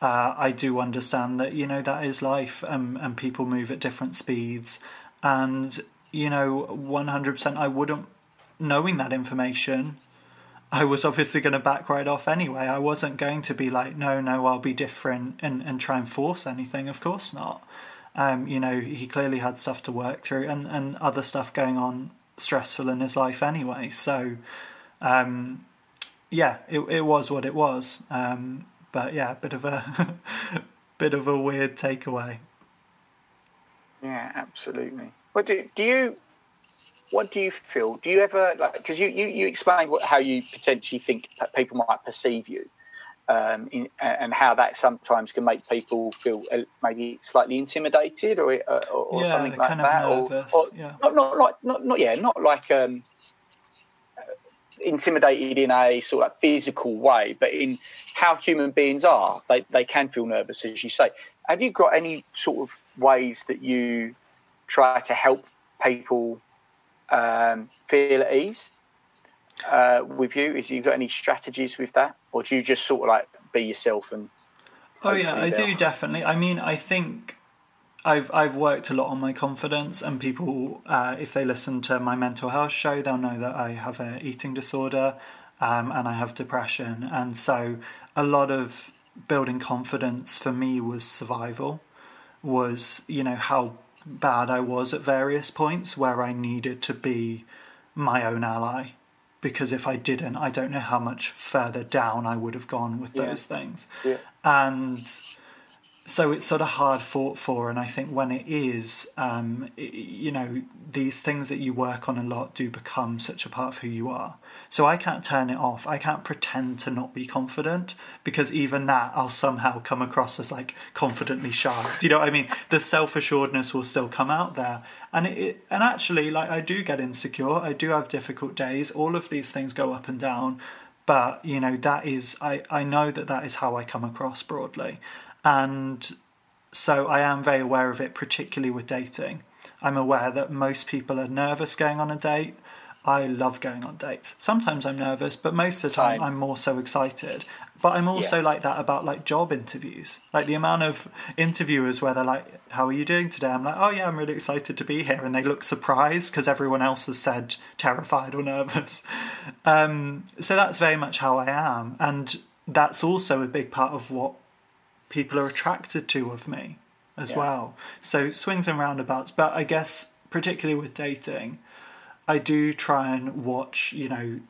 uh, I do understand that you know that is life, and and people move at different speeds, and you know, one hundred percent, I wouldn't knowing that information. I was obviously going to back right off anyway. I wasn't going to be like, no, no, I'll be different and, and try and force anything. Of course not. Um, you know, he clearly had stuff to work through and, and other stuff going on stressful in his life anyway. So, um, yeah, it, it was what it was. Um, but yeah, bit of a bit of a weird takeaway.
Yeah, absolutely. What do do you? What do you feel? Do you ever like? Because you, you you explained what, how you potentially think people might perceive you, um, in, and how that sometimes can make people feel uh, maybe slightly intimidated or or, or
yeah,
something like
kind
that.
Of nervous,
or, or
yeah.
not not like not not yeah not like um, intimidated in a sort of like physical way, but in how human beings are, they, they can feel nervous, as you say. Have you got any sort of ways that you try to help people um, feel at ease uh, with you? Have you got any strategies with that, or do you just sort of like be yourself and?
Oh yeah, I do definitely. I mean, I think I've I've worked a lot on my confidence, and people, uh, if they listen to my mental health show, they'll know that I have an eating disorder, um, and I have depression, and so a lot of building confidence for me was survival, was you know how bad I was at various points where I needed to be my own ally, because if I didn't, I don't know how much further down I would have gone with
Yeah.
those things,
Yeah.
and so it's sort of hard fought for and i think when it is um, it, you know these things that you work on a lot do become such a part of who you are. So i can't turn it off. I can't pretend to not be confident because even that i'll somehow come across as like confidently shy. Do you know what i mean? The self-assuredness will still come out there. And it, it and actually like i do get insecure. I do have difficult days. All of these things go up and down. But you know that is i i know that that is how i come across broadly and so I am very aware of it, particularly with dating. I'm aware that most people are nervous going on a date. I love going on dates. Sometimes I'm nervous, but most of the time. I'm more so excited. But I'm also
Yeah.
like that about like job interviews. Like the amount of interviewers where they're like, "How are you doing today?" I'm like, "Oh yeah, I'm really excited to be here," and they look surprised because everyone else has said terrified or nervous. Um, so that's very much how I am, and that's also a big part of what people are attracted to of me. as
Yeah.
well. So swings and roundabouts. But I guess particularly with dating, I do try and watch, you know,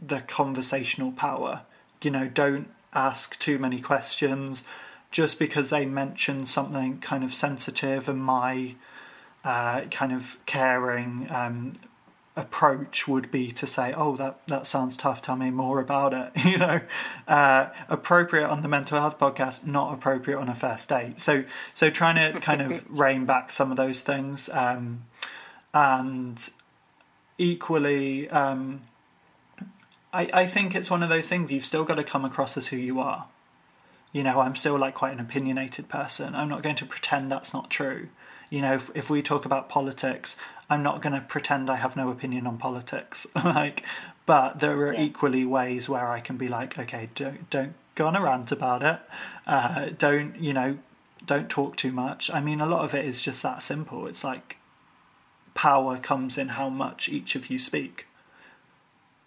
the conversational power. You know, don't ask too many questions just because they mention something kind of sensitive and my uh, kind of caring um, approach would be to say, "Oh, that that sounds tough. Tell me more about it." You know, uh, appropriate on the mental health podcast, not appropriate on a first date. So, so trying to kind of rein back some of those things, um, and equally, um, I I think it's one of those things you've still got to come across as who you are. You know, I'm still like quite an opinionated person. I'm not going to pretend that's not true. You know, if, if we talk about politics, I'm not going to pretend I have no opinion on politics. like, but there are equally ways where I can be like, okay, don't don't go on a rant about it. Uh, don't you know? Don't talk too much. I mean, a lot of it is just that simple. It's like power comes in how much each of you speak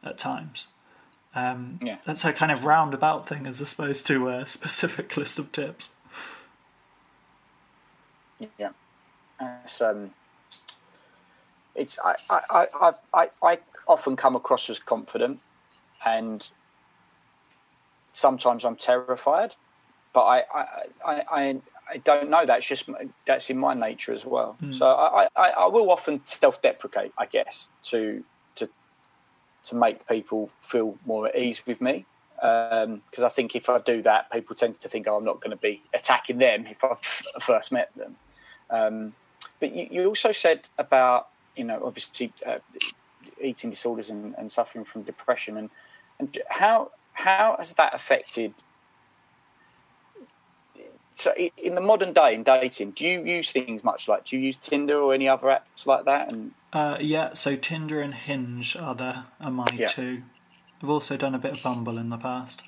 at times. Um,
Yeah.
That's a kind of roundabout thing as opposed to a specific list of tips.
Yeah, it's um, it's I I I I've- I I often come across as confident, and sometimes I'm terrified, but I I I. I I don't know. That's just that's in my nature as well. So I, I, I will often self-deprecate, I guess, to to to make people feel more at ease with me. Because I think if I do that, people tend to think, oh, I'm not going to be attacking them if I've first met them. Um, but you, you also said about, you know, obviously uh, eating disorders and, and suffering from depression, and and how how has that affected? So in the modern day in dating, do you use things much like do you use Tinder or any other apps like that? And
Uh, yeah, so Tinder and Hinge are the are my
Yeah.
two. I've also done a bit of Bumble in the past.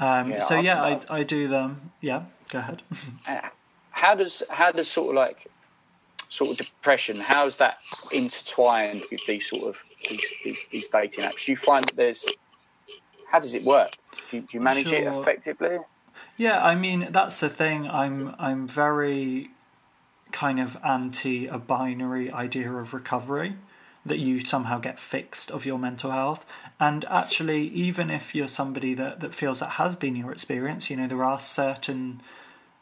Um,
Yeah,
so yeah, I,
I've-
do them. Yeah, go ahead.
uh, how does how does sort of like sort of depression how's that intertwined with these sort of these these, these dating apps? Do you find that there's how does it work? Do you, do you manage it effectively?
Yeah, I mean that's the thing. I'm I'm very kind of anti a binary idea of recovery that you somehow get fixed of your mental health. And actually, even if you're somebody that, that feels that has been your experience, you know, there are certain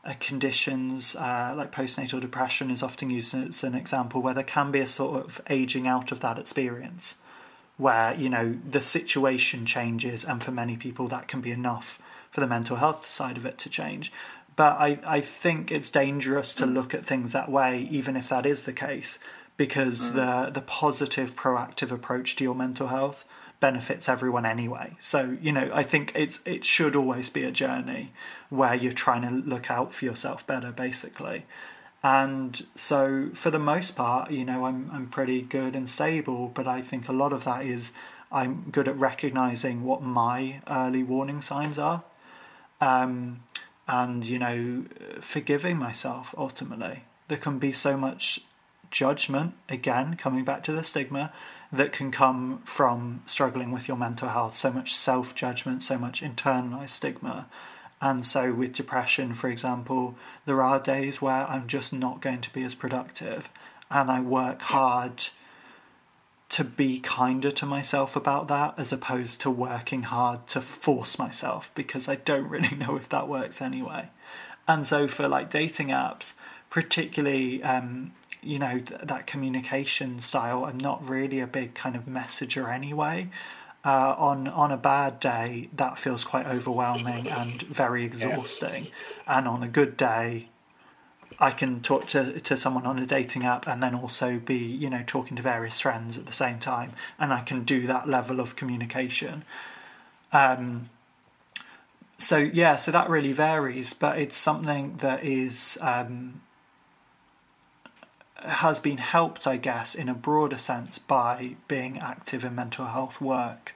Uh, conditions uh, like postnatal depression is often used as an example where there can be a sort of aging out of that experience where you know the situation changes and for many people that can be enough for the mental health side of it to change. But i, I think it's dangerous to mm. look at things that way even if that is the case because mm. the the positive proactive approach to your mental health benefits everyone anyway. So you know i think it's it should always be a journey where you're trying to look out for yourself better basically. And so for the most part you know i'm i'm pretty good and stable but i think a lot of that is i'm good at recognizing what my early warning signs are um and you know forgiving myself ultimately. There can be so much judgment again coming back to the stigma that can come from struggling with your mental health. So much self judgment so much internalized stigma. And so with depression for example there are days where i'm just not going to be as productive. And i work hard to be kinder to myself about that as opposed to working hard to force myself because I don't really know if that works anyway. And so for like dating apps, particularly um, you know th- that communication style, I'm not really a big kind of messenger anyway. Uh, on on a bad day, that feels quite overwhelming and very exhausting. And on a good day, I can talk to, to someone on a dating app and then also be, you know, talking to various friends at the same time. And I can do that level of communication. Um, so, yeah, so that really varies, but it's something that is, um, has been helped, I guess, in a broader sense by being active in mental health work.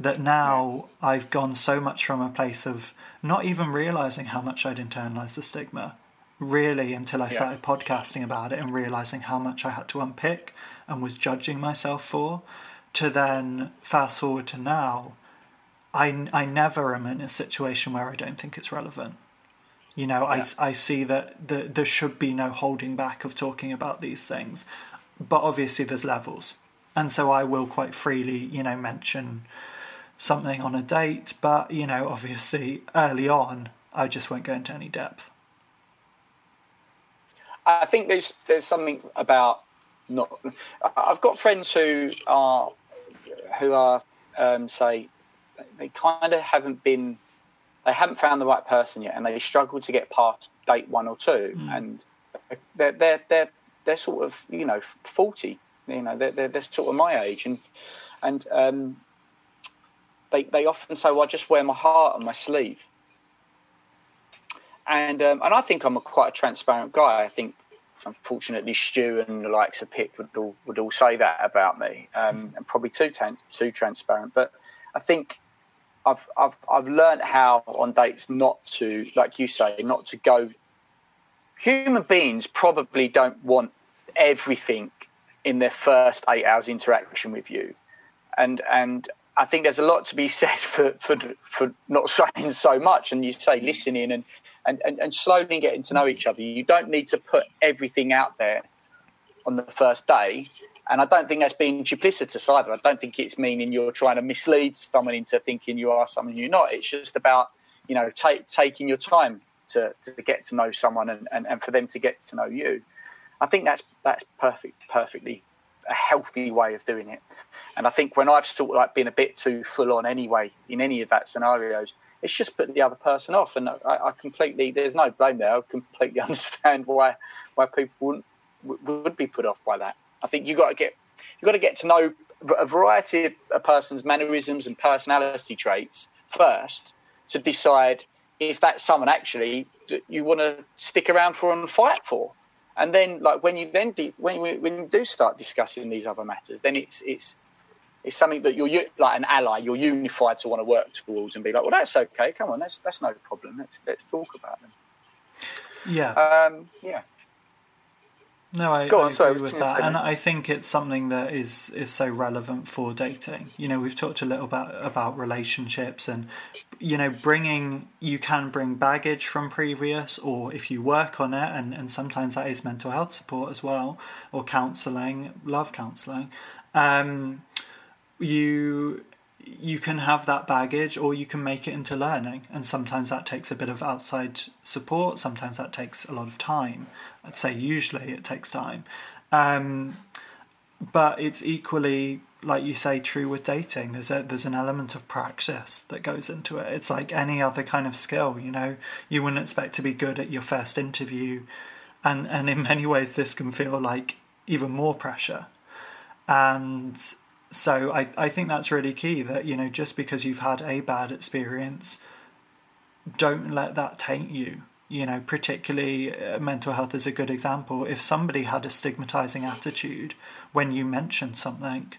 That now I've gone so much from a place of not even realizing how much I'd internalized the stigma really until I started podcasting about it and realizing how much I had to unpick and was judging myself for, to then fast forward to now, I, I never am in a situation where I don't think it's relevant. You know, yeah. I, I see that the, there should be no holding back of talking about these things, but obviously there's levels, and so I will quite freely, you know, mention something on a date, but you know, obviously early on, I just won't go into any depth.
I think there's there's something about not. I've got friends who are who are um, say they kind of haven't been they haven't found the right person yet, and they struggle to get past date one or two, mm. and they're they're they're they're sort of you know forty, you know they're they're, they're sort of my age, and and um, they they often say, "Well, I just wear my heart on my sleeve." and um, and I think I'm a quite a transparent guy. I think unfortunately Stu and the likes of Pip would all would all say that about me, um, and probably too too transparent. But I think I've I've I've learned how on dates not to, like you say, not to go. Human beings probably don't want everything in their first eight hours interaction with you, and and I think there's a lot to be said for for for not saying so much, and you say listening and and, and, and slowly getting to know each other. You don't need to put everything out there on the first day. And I don't think that's being duplicitous either. I don't think it's meaning you're trying to mislead someone into thinking you are someone you're not. It's just about, you know, take, taking your time to, to get to know someone and, and, and for them to get to know you. I think that's that's perfect, perfectly a healthy way of doing it. And I think when I've sort of like been a bit too full on anyway in any of that scenarios, it's just put the other person off. And I, I completely, there's no blame there. I completely understand why why people wouldn't would be put off by that. I think you got to get you got to get to know a variety of a person's mannerisms and personality traits first to decide if that's someone actually that you want to stick around for and fight for. And then, like when you then de- when you, when you do start discussing these other matters, then it's it's it's something that you're like an ally. You're unified to want to work towards and be like, well, that's okay. Come on, that's that's no problem. Let's let's talk about them.
Yeah.
Um, yeah.
No, I,
Go on,
I
sorry,
agree with that, and I think it's something that is is so relevant for dating. You know, we've talked a little bit about relationships, and you know, bringing you can bring baggage from previous, or if you work on it, and and sometimes that is mental health support as well, or counselling, love counselling. Um, you you can have that baggage or you can make it into learning and sometimes that takes a bit of outside support sometimes that takes a lot of time i'd say usually it takes time. Um, but it's equally like you say true with dating. There's a there's an element of practice that goes into it. It's like any other kind of skill you know? You wouldn't expect to be good at your first interview and and in many ways this can feel like even more pressure. And so I, I think that's really key that you know just because you've had a bad experience don't let that taint you you know particularly uh, mental health is a good example if somebody had a stigmatizing attitude when you mention something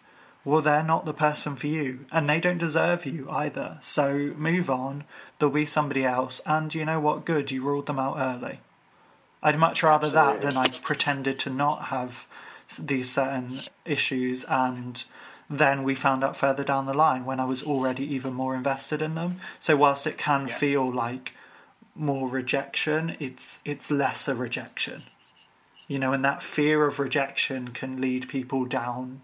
well they're not the person for you and they don't deserve you either so move on there'll be somebody else and you know what good you ruled them out early i'd much rather Absolutely. that than i pretended to not have these certain issues and then we found out further down the line when I was already even more invested in them. So whilst it can yeah. feel like more rejection, it's it's less a rejection. You know, and that fear of rejection can lead people down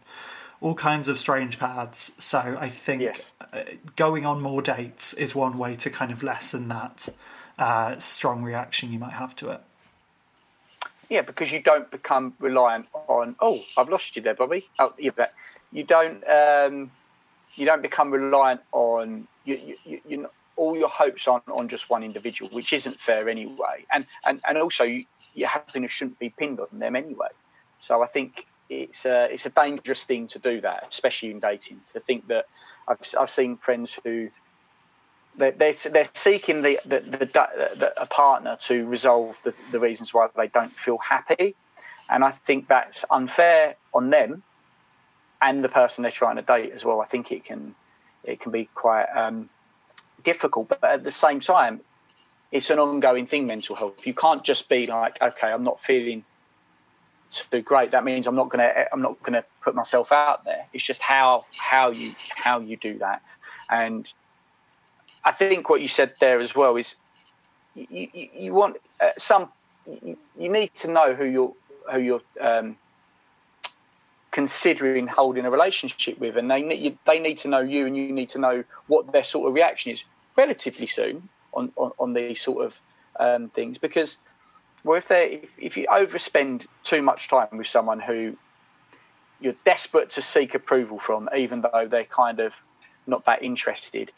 all kinds of strange paths. So I think yes. Uh, going on more dates is one way to kind of lessen that uh, strong reaction you might have to it.
Yeah, because you don't become reliant on. Oh, I've lost you there, Bobby. Oh, bet. you don't um, you don't become reliant on you, you, you know, all your hopes on on just one individual, which isn't fair anyway. And and and also you, your happiness shouldn't be pinned on them anyway. So I think it's a, it's a dangerous thing to do that, especially in dating. To think that I've I've seen friends who they're, they're, they're seeking the, the, the, the, a partner to resolve the, the reasons why they don't feel happy. And I think that's unfair on them and the person they're trying to date as well. I think it can it can be quite um, difficult, but at the same time, it's an ongoing thing. Mental health. You can't just be like, okay, I'm not feeling too great. That means I'm not gonna I'm not gonna put myself out there. It's just how how you how you do that, and I think what you said there as well is you, you, you want uh, some. You, you need to know who you're who you're um, considering holding a relationship with, and they need they need to know you, and you need to know what their sort of reaction is relatively soon on on, on these sort of um, things because. Well, if they if, if you overspend too much time with someone who you're desperate to seek approval from, even though they're kind of not that interested,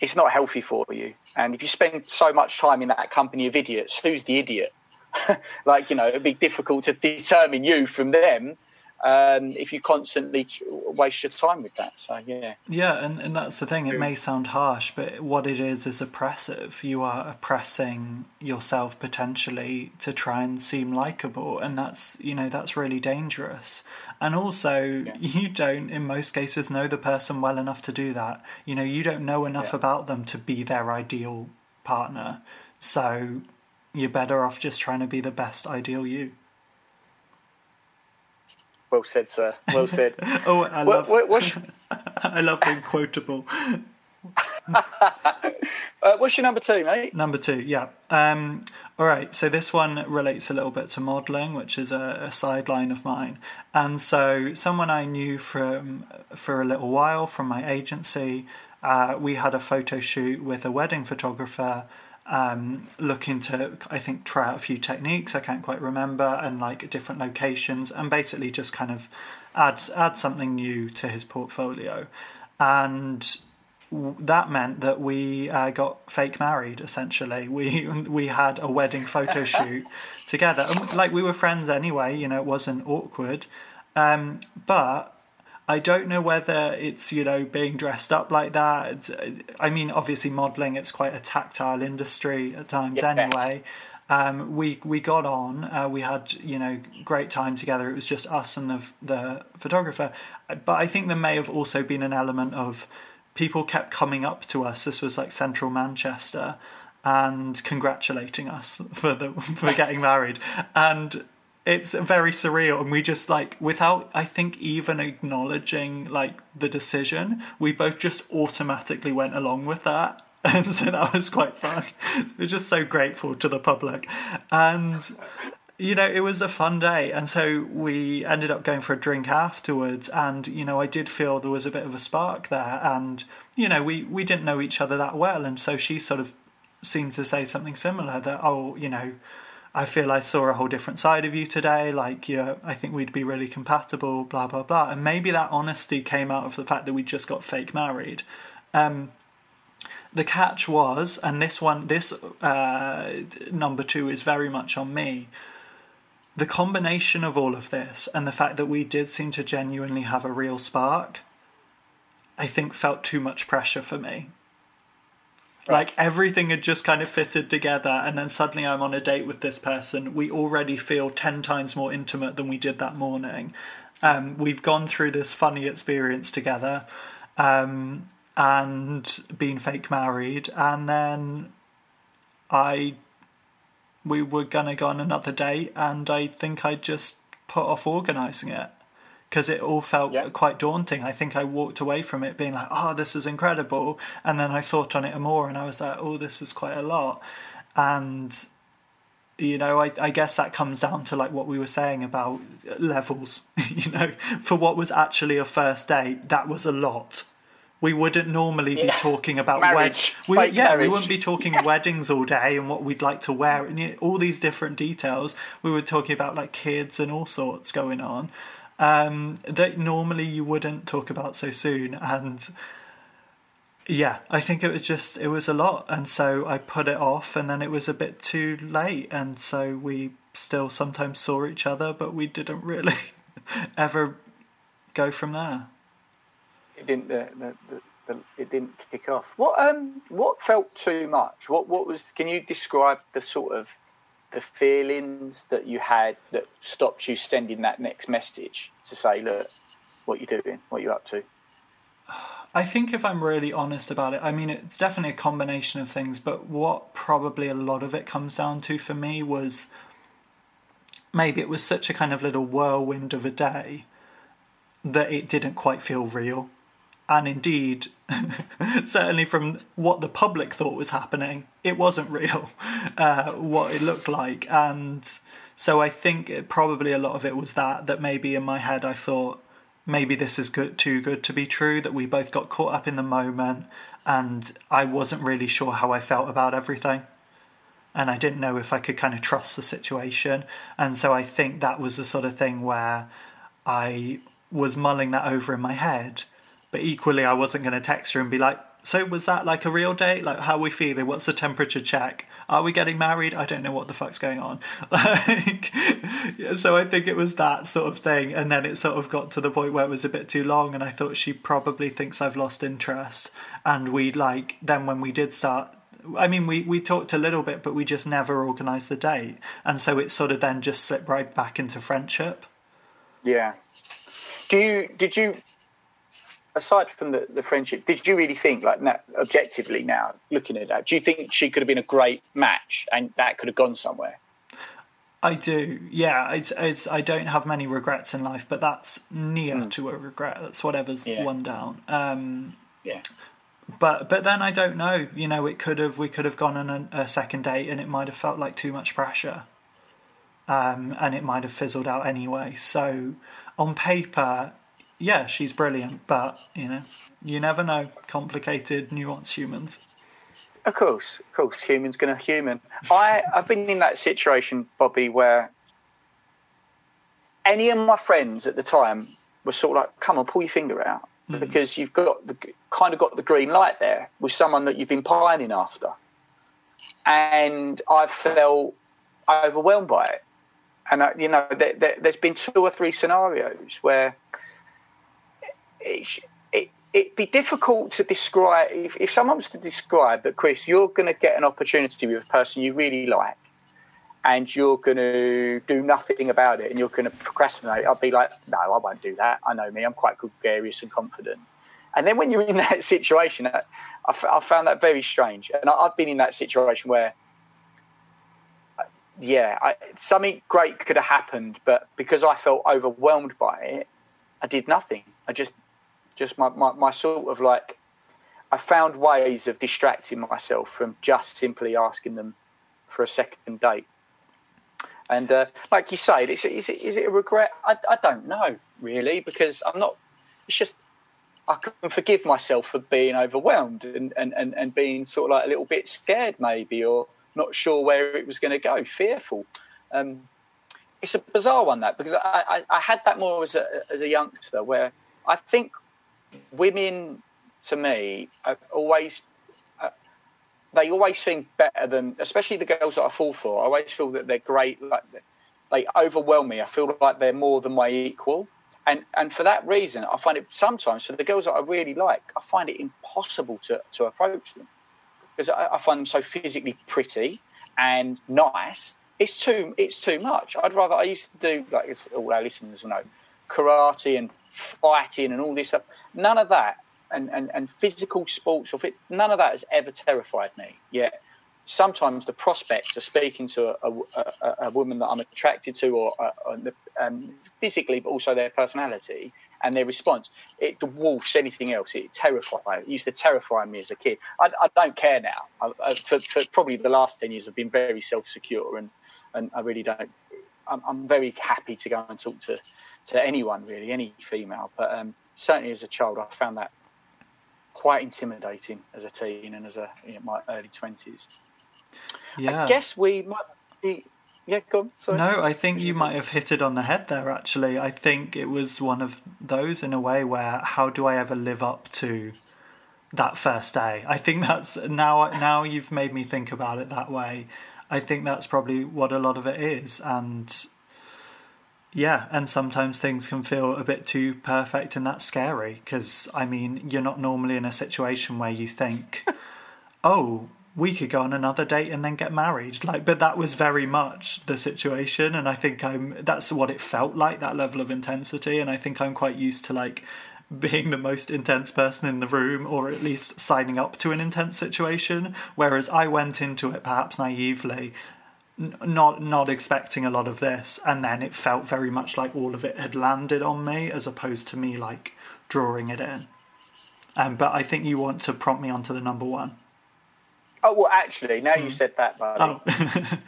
it's not healthy for you. And if you spend so much time in that company of idiots, who's the idiot? like, you know, it'd be difficult to determine you from them um, if you constantly waste your time with that. So yeah,
yeah, and, and that's the thing. It may sound harsh, but what it is is oppressive. You are oppressing yourself potentially to try and seem likable, and that's you know that's really dangerous. And also, yeah. you don't in most cases know the person well enough to do that. You know, you don't know enough yeah. about them to be their ideal partner. So you're better off just trying to be the best ideal you.
Well said, sir. Well said.
oh, I love. What, what, I love being quotable.
uh, what's your number two, mate?
Number two, yeah. Um, all right, so this one relates a little bit to modelling, which is a, a sideline of mine. And so, someone I knew from for a little while from my agency, uh, we had a photo shoot with a wedding photographer um, looking to, I think, try out a few techniques. I can't quite remember, and like different locations, and basically just kind of add add something new to his portfolio. And that meant that we uh, got fake married. Essentially, we we had a wedding photo shoot together, and like we were friends anyway. You know, it wasn't awkward, um, but I don't know whether it's you know being dressed up like that. I mean, obviously modelling it's quite a tactile industry at times yeah. anyway. Um, we we got on. Uh, we had you know great time together. It was just us and the the photographer. But I think there may have also been an element of people kept coming up to us. This was like central Manchester and congratulating us for the for getting married and it's very surreal and we just like without i think even acknowledging like the decision we both just automatically went along with that. And so that was quite fun. We're just so grateful to the public. And you know it was a fun day. And so we ended up going for a drink afterwards. And you know i did feel there was a bit of a spark there. And you know we we didn't know each other that well. And so she sort of seemed to say something similar that oh you know I feel I saw a whole different side of you today. Like, yeah, I think we'd be really compatible, blah, blah, blah. And maybe that honesty came out of the fact that we just got fake married. Um, the catch was, and this one, this uh, number two is very much on me. The combination of all of this and the fact that we did seem to genuinely have a real spark, I think felt too much pressure for me. Like everything had just kind of fitted together, and then suddenly I'm on a date with this person. We already feel 10 times more intimate than we did that morning. Um, we've gone through this funny experience together um, and been fake married, and then I we were gonna go on another date, and I think I just put off organising it because it all felt yeah. quite daunting. I think I walked away from it being like, oh, this is incredible. And then I thought on it more and I was like, oh, this is quite a lot. And, you know, I, I guess that comes down to like what we were saying about levels. you know, for what was actually a first date, that was a lot. We wouldn't normally be talking about
marriage.
Wed- we, yeah, marriage. we wouldn't be talking weddings all day and what we'd like to wear and you know, all these different details. We were talking about like kids and all sorts going on um, that normally you wouldn't talk about so soon. And yeah, I think it was just, it was a lot. And so I put it off, and then it was a bit too late. And so we still sometimes saw each other, but we didn't really ever go from there.
It didn't. The, the, the, it didn't kick off. What um what felt too much? What what was? Can you describe the sort of the feelings that you had that stopped you sending that next message to say, look, what you're doing, what you're up to?
I think if I'm really honest about it, I mean, it's definitely a combination of things, but what probably a lot of it comes down to for me was maybe it was such a kind of little whirlwind of a day that it didn't quite feel real. and indeed, certainly from what the public thought was happening, it wasn't real, uh, what it looked like. And so I think it, probably a lot of it was that, that maybe in my head I thought, maybe this is good, too good to be true, that we both got caught up in the moment and I wasn't really sure how I felt about everything. And I didn't know if I could kind of trust the situation. And so I think that was the sort of thing where I was mulling that over in my head but equally, I wasn't going to text her and be like, so was that like a real date? Like, how we feeling? What's the temperature check? Are we getting married? I don't know what the fuck's going on. Like, yeah, so I think it was that sort of thing. And then it sort of got to the point where it was a bit too long. And I thought she probably thinks I've lost interest. And we like, then when we did start, I mean, we, we talked a little bit, but we just never organised the date. And so it sort of then just slipped right back into friendship.
Yeah. Do you, did you aside from the, the friendship, did you really think, like now, objectively now, looking at that, do you think she could have been a great match and that could have gone somewhere?
I do, yeah. It's, it's I don't have many regrets in life, but that's near mm. to a regret. That's whatever's yeah. one down. Um,
yeah.
But but then I don't know. You know, it could have we could have gone on a, a second date, and it might have felt like too much pressure. Um, and it might have fizzled out anyway. So on paper, yeah, she's brilliant, but you know, you never know. Complicated, nuanced humans.
Of course, of course, humans gonna human. I I've been in that situation, Bobby, where any of my friends at the time were sort of like, "Come on, pull your finger out," mm. because you've got the kind of got the green light there with someone that you've been pining after, and I felt overwhelmed by it. And uh, you know, there, there, there's been two or three scenarios where it, it, it'd be difficult to describe if, if someone was to describe that chris you're going to get an opportunity with a person you really like and you're going to do nothing about it and you're going to procrastinate. I'd be like no i won't do that. I know me. I'm quite gregarious and confident. And then when you're in that situation I, I found that very strange. And i've been in that situation where yeah, I, something great could have happened, but because I felt overwhelmed by it, I did nothing. I just just my, my, my sort of like I found ways of distracting myself from just simply asking them for a second date. And uh, like you say, is it, is, it, is it a regret? I, I don't know really because I'm not. It's just I can forgive myself for being overwhelmed and, and, and, and being sort of like a little bit scared maybe or not sure where it was going to go, fearful. Um, it's a bizarre one that because I, I, I had that more as a as a youngster where I think women to me always uh, they always seem better than especially the girls that I fall for. I always feel that they're great. Like they overwhelm me. I feel like they're more than my equal. And, and for that reason, I find it sometimes for the girls that I really like, I find it impossible to, to approach them because I, I find them so physically pretty and nice. It's too it's too much. I'd rather I used to do like all our listeners will know karate and fighting and all this stuff. None of that, and, and, and physical sports or fit, none of that has ever terrified me. Yet sometimes the prospect of speaking to a, a, a woman that I'm attracted to, or uh, um, physically, but also their personality and their response, it dwarfs anything else. It terrifies. It used to terrify me as a kid. I, I don't care now. I, I, for, for, probably the last ten years, I've been very self-secure, and and I really don't. I'm, I'm very happy to go and talk to to anyone really, any female. But um, certainly as a child, I found that quite intimidating as a teen and as a in you know, my early twenties. Yeah, I guess we might be. Yeah, go on. Sorry.
No, I think you might have hit it on the head there. Actually, I think it was one of those in a way where how do I ever live up to that first day? I think that's now. Now you've made me think about it that way. I think that's probably what a lot of it is, and yeah, and sometimes things can feel a bit too perfect, and that's scary because I mean, you're not normally in a situation where you think, oh, we could go on another date and then get married. Like, but that was very much the situation, and I think I'm that's what it felt like that level of intensity, and I think I'm quite used to like being the most intense person in the room or at least signing up to an intense situation whereas I went into it perhaps naively not not expecting a lot of this and then it felt very much like all of it had landed on me as opposed to me like drawing it in. Um, but I think you want to prompt me onto the number one.
Oh well, actually, now you said that, buddy,
Oh,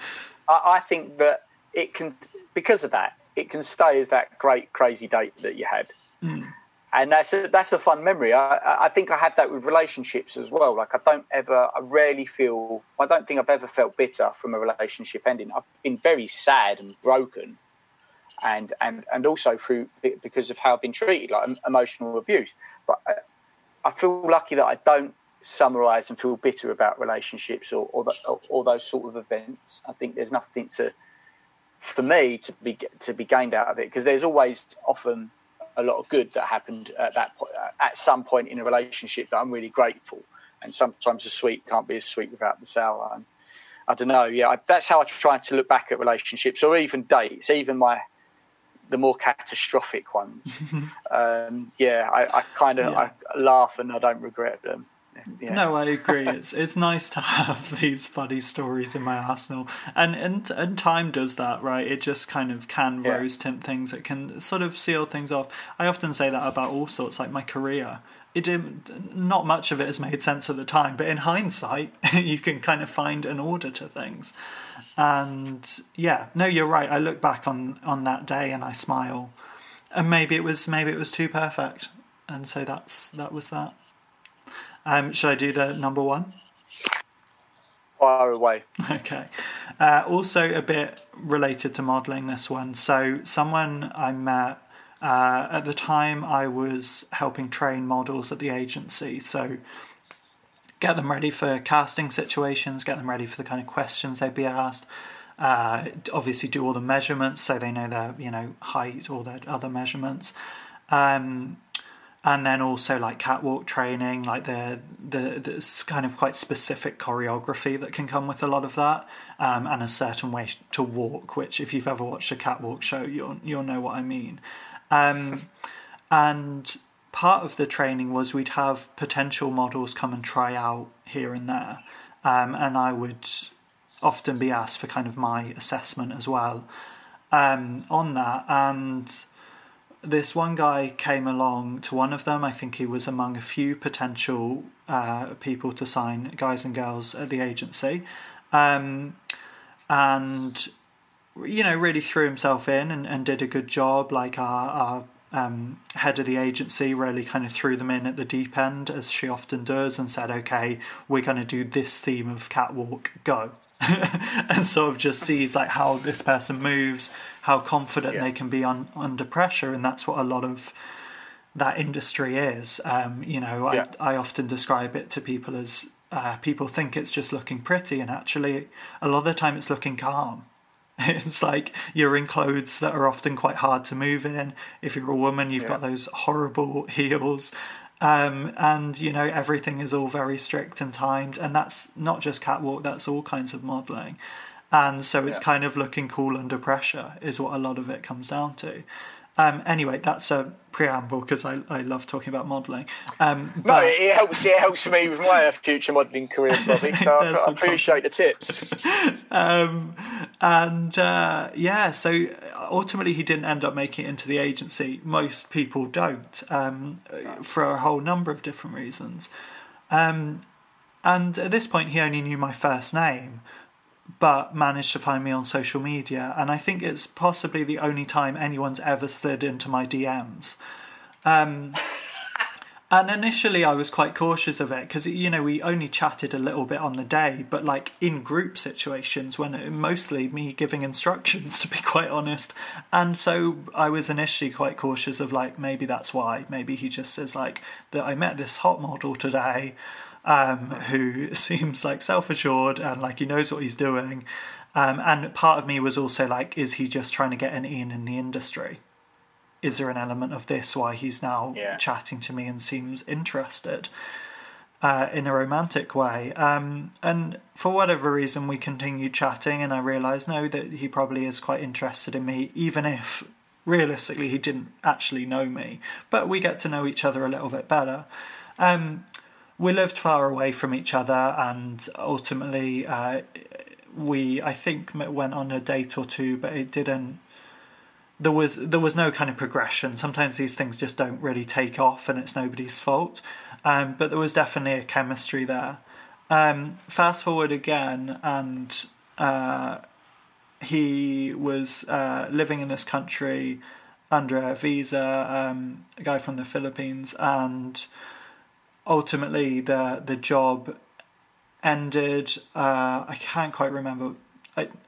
I, I think that it can because of that it can stay as that great crazy date that you had. And that's a, that's a fun memory. I- I, think I had that with relationships as well. Like I don't ever, I rarely feel, I don't think I've ever felt bitter from a relationship ending. I've been very sad and broken, and and and also through because of how I've been treated, like emotional abuse. But I, I feel lucky that I don't summarise and feel bitter about relationships or or, the, or or those sort of events. I think there's nothing to for me to be to be gained out of it because there's always often a lot of good that happened at that point, at some point in a relationship that I'm really grateful. And sometimes the sweet can't be as sweet without the sour. And I don't know. Yeah, I, that's how I try to look back at relationships or even dates, even my the more catastrophic ones. um, yeah, I, I kind of
Yeah.
I laugh and I don't regret them. Yeah.
No, I agree. It's it's nice to have these funny stories in my arsenal, and and and time does that, right? It just kind of can
Yeah.
rose tint things. It can sort of seal things off. I often say that about all sorts, like my career. It didn't, not much of it has made sense at the time, but in hindsight, you can kind of find an order to things. And yeah, no, you're right. I look back on on that day and I smile, and maybe it was maybe it was too perfect, and so that's that was that. Um, should I do the number one?
Far away.
Okay. Uh, also, a bit related to modelling this one. So, someone I met uh, at the time, I was helping train models at the agency. So, get them ready for casting situations, get them ready for the kind of questions they'd be asked. Uh, obviously, do all the measurements so they know their you know height, all their other measurements. Um, and then also like catwalk training, like the the this kind of quite specific choreography that can come with a lot of that, um, and a certain way to walk. Which, if you've ever watched a catwalk show, you'll you'll know what I mean. Um, and part of the training was we'd have potential models come and try out here and there, um, and I would often be asked for kind of my assessment as well um, on that and this one guy came along to one of them. I think he was among a few potential uh, people to sign guys and girls at the agency. Um, and, you know, really threw himself in and, and did a good job. Like our, our um, head of the agency really kind of threw them in at the deep end, as she often does, and said, okay, we're going to do this theme of catwalk, go. and sort of just sees like how this person moves, how confident
Yeah.
they can be on, under pressure, and that's what a lot of that industry is. Um, you know,
Yeah.
I I often describe it to people as uh, people think it's just looking pretty, and actually, a lot of the time it's looking calm. It's like you're in clothes that are often quite hard to move in. If you're a woman, you've got those horrible heels. Um, and you know everything is all very strict and timed, and that's not just catwalk. That's all kinds of modelling, and so it's kind of looking cool under pressure is what a lot of it comes down to. Um, anyway, that's a preamble because I, I love talking about modelling. Um,
No,
but-
it, it helps. It helps me with my future modelling career, Bobby. So I, I appreciate the tips.
um, and uh, yeah, so ultimately he didn't end up making it into the agency. Most people don't, um, for a whole number of different reasons. Um, and at this point, he only knew my first name, but managed to find me on social media. And I think it's possibly the only time anyone's ever slid into my DMs. Um, and initially, I was quite cautious of it because you know we only chatted a little bit on the day, but like in group situations when it, mostly me giving instructions, to be quite honest. And so I was initially quite cautious of like maybe that's why. Maybe he just says like that I met this hot model today, um, who seems like self assured and like he knows what he's doing. Um, and part of me was also like, is he just trying to get an in in the industry? is there an element of this why he's now
Yeah.
chatting to me and seems interested uh, in a romantic way? Um, and for whatever reason, we continued chatting, and I realised no, that he probably is quite interested in me, even if realistically he didn't actually know me. But we get to know each other a little bit better. Um, we lived far away from each other, and ultimately, uh, we I think went on a date or two, but it didn't there was there was no kind of progression. Sometimes these things just don't really take off, and it's nobody's fault. Um, but there was definitely a chemistry there. Um, fast forward again, and uh, he was uh, living in this country under a visa, um, a guy from the Philippines, and ultimately the the job ended. Uh, I can't quite remember.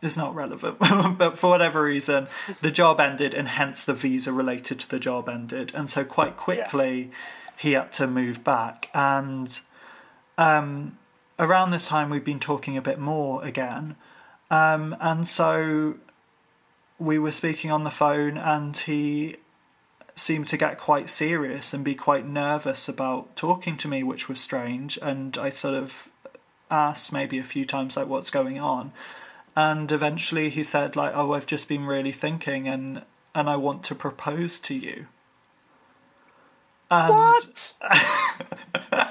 It's not relevant, but for whatever reason, the job ended, and hence the visa related to the job ended, and so quite quickly yeah. he had to move back. And um, around this time, we've been talking a bit more again, um, and so we were speaking on the phone, and he seemed to get quite serious and be quite nervous about talking to me, which was strange. And I sort of asked maybe a few times like what's going on. And eventually he said like oh i've just been really thinking and and i want to propose to you.
And what?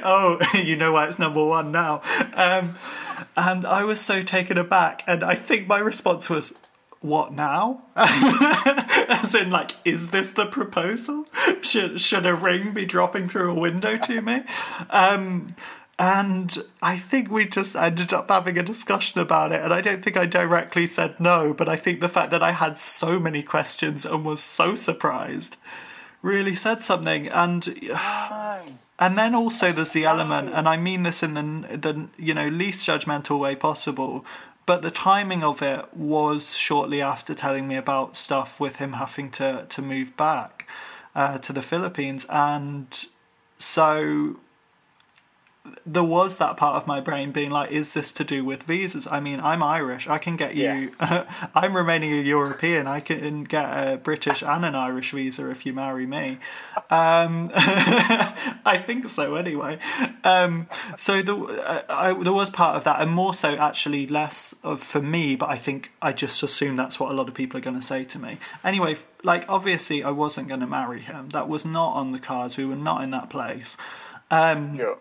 Oh you know why it's number one now. Um, and i was so taken aback and i think my response was what now? As in, like, is this the proposal? Should should a ring be dropping through a window to me? Um, and I think we just ended up having a discussion about it. And I don't think I directly said no, but I think the fact that I had so many questions and was so surprised really said something. And. And then also there's the element, and I mean this in the, the you know least judgmental way possible, but the timing of it was shortly after telling me about stuff with him having to to move back uh, to the Philippines, and so there was that part of my brain being like, is this to do with visas? I mean, I'm Irish. I can get you. Yeah. I'm remaining a European. I can get a British and an Irish visa if you marry me. Um, I think so, anyway. Um, so the, uh, I, there was part of that, and more so actually less of for me. But I think I just assume that's what a lot of people are going to say to me. Anyway, like obviously, I wasn't going to marry him. That was not on the cards. We were not in that place. Um,
yeah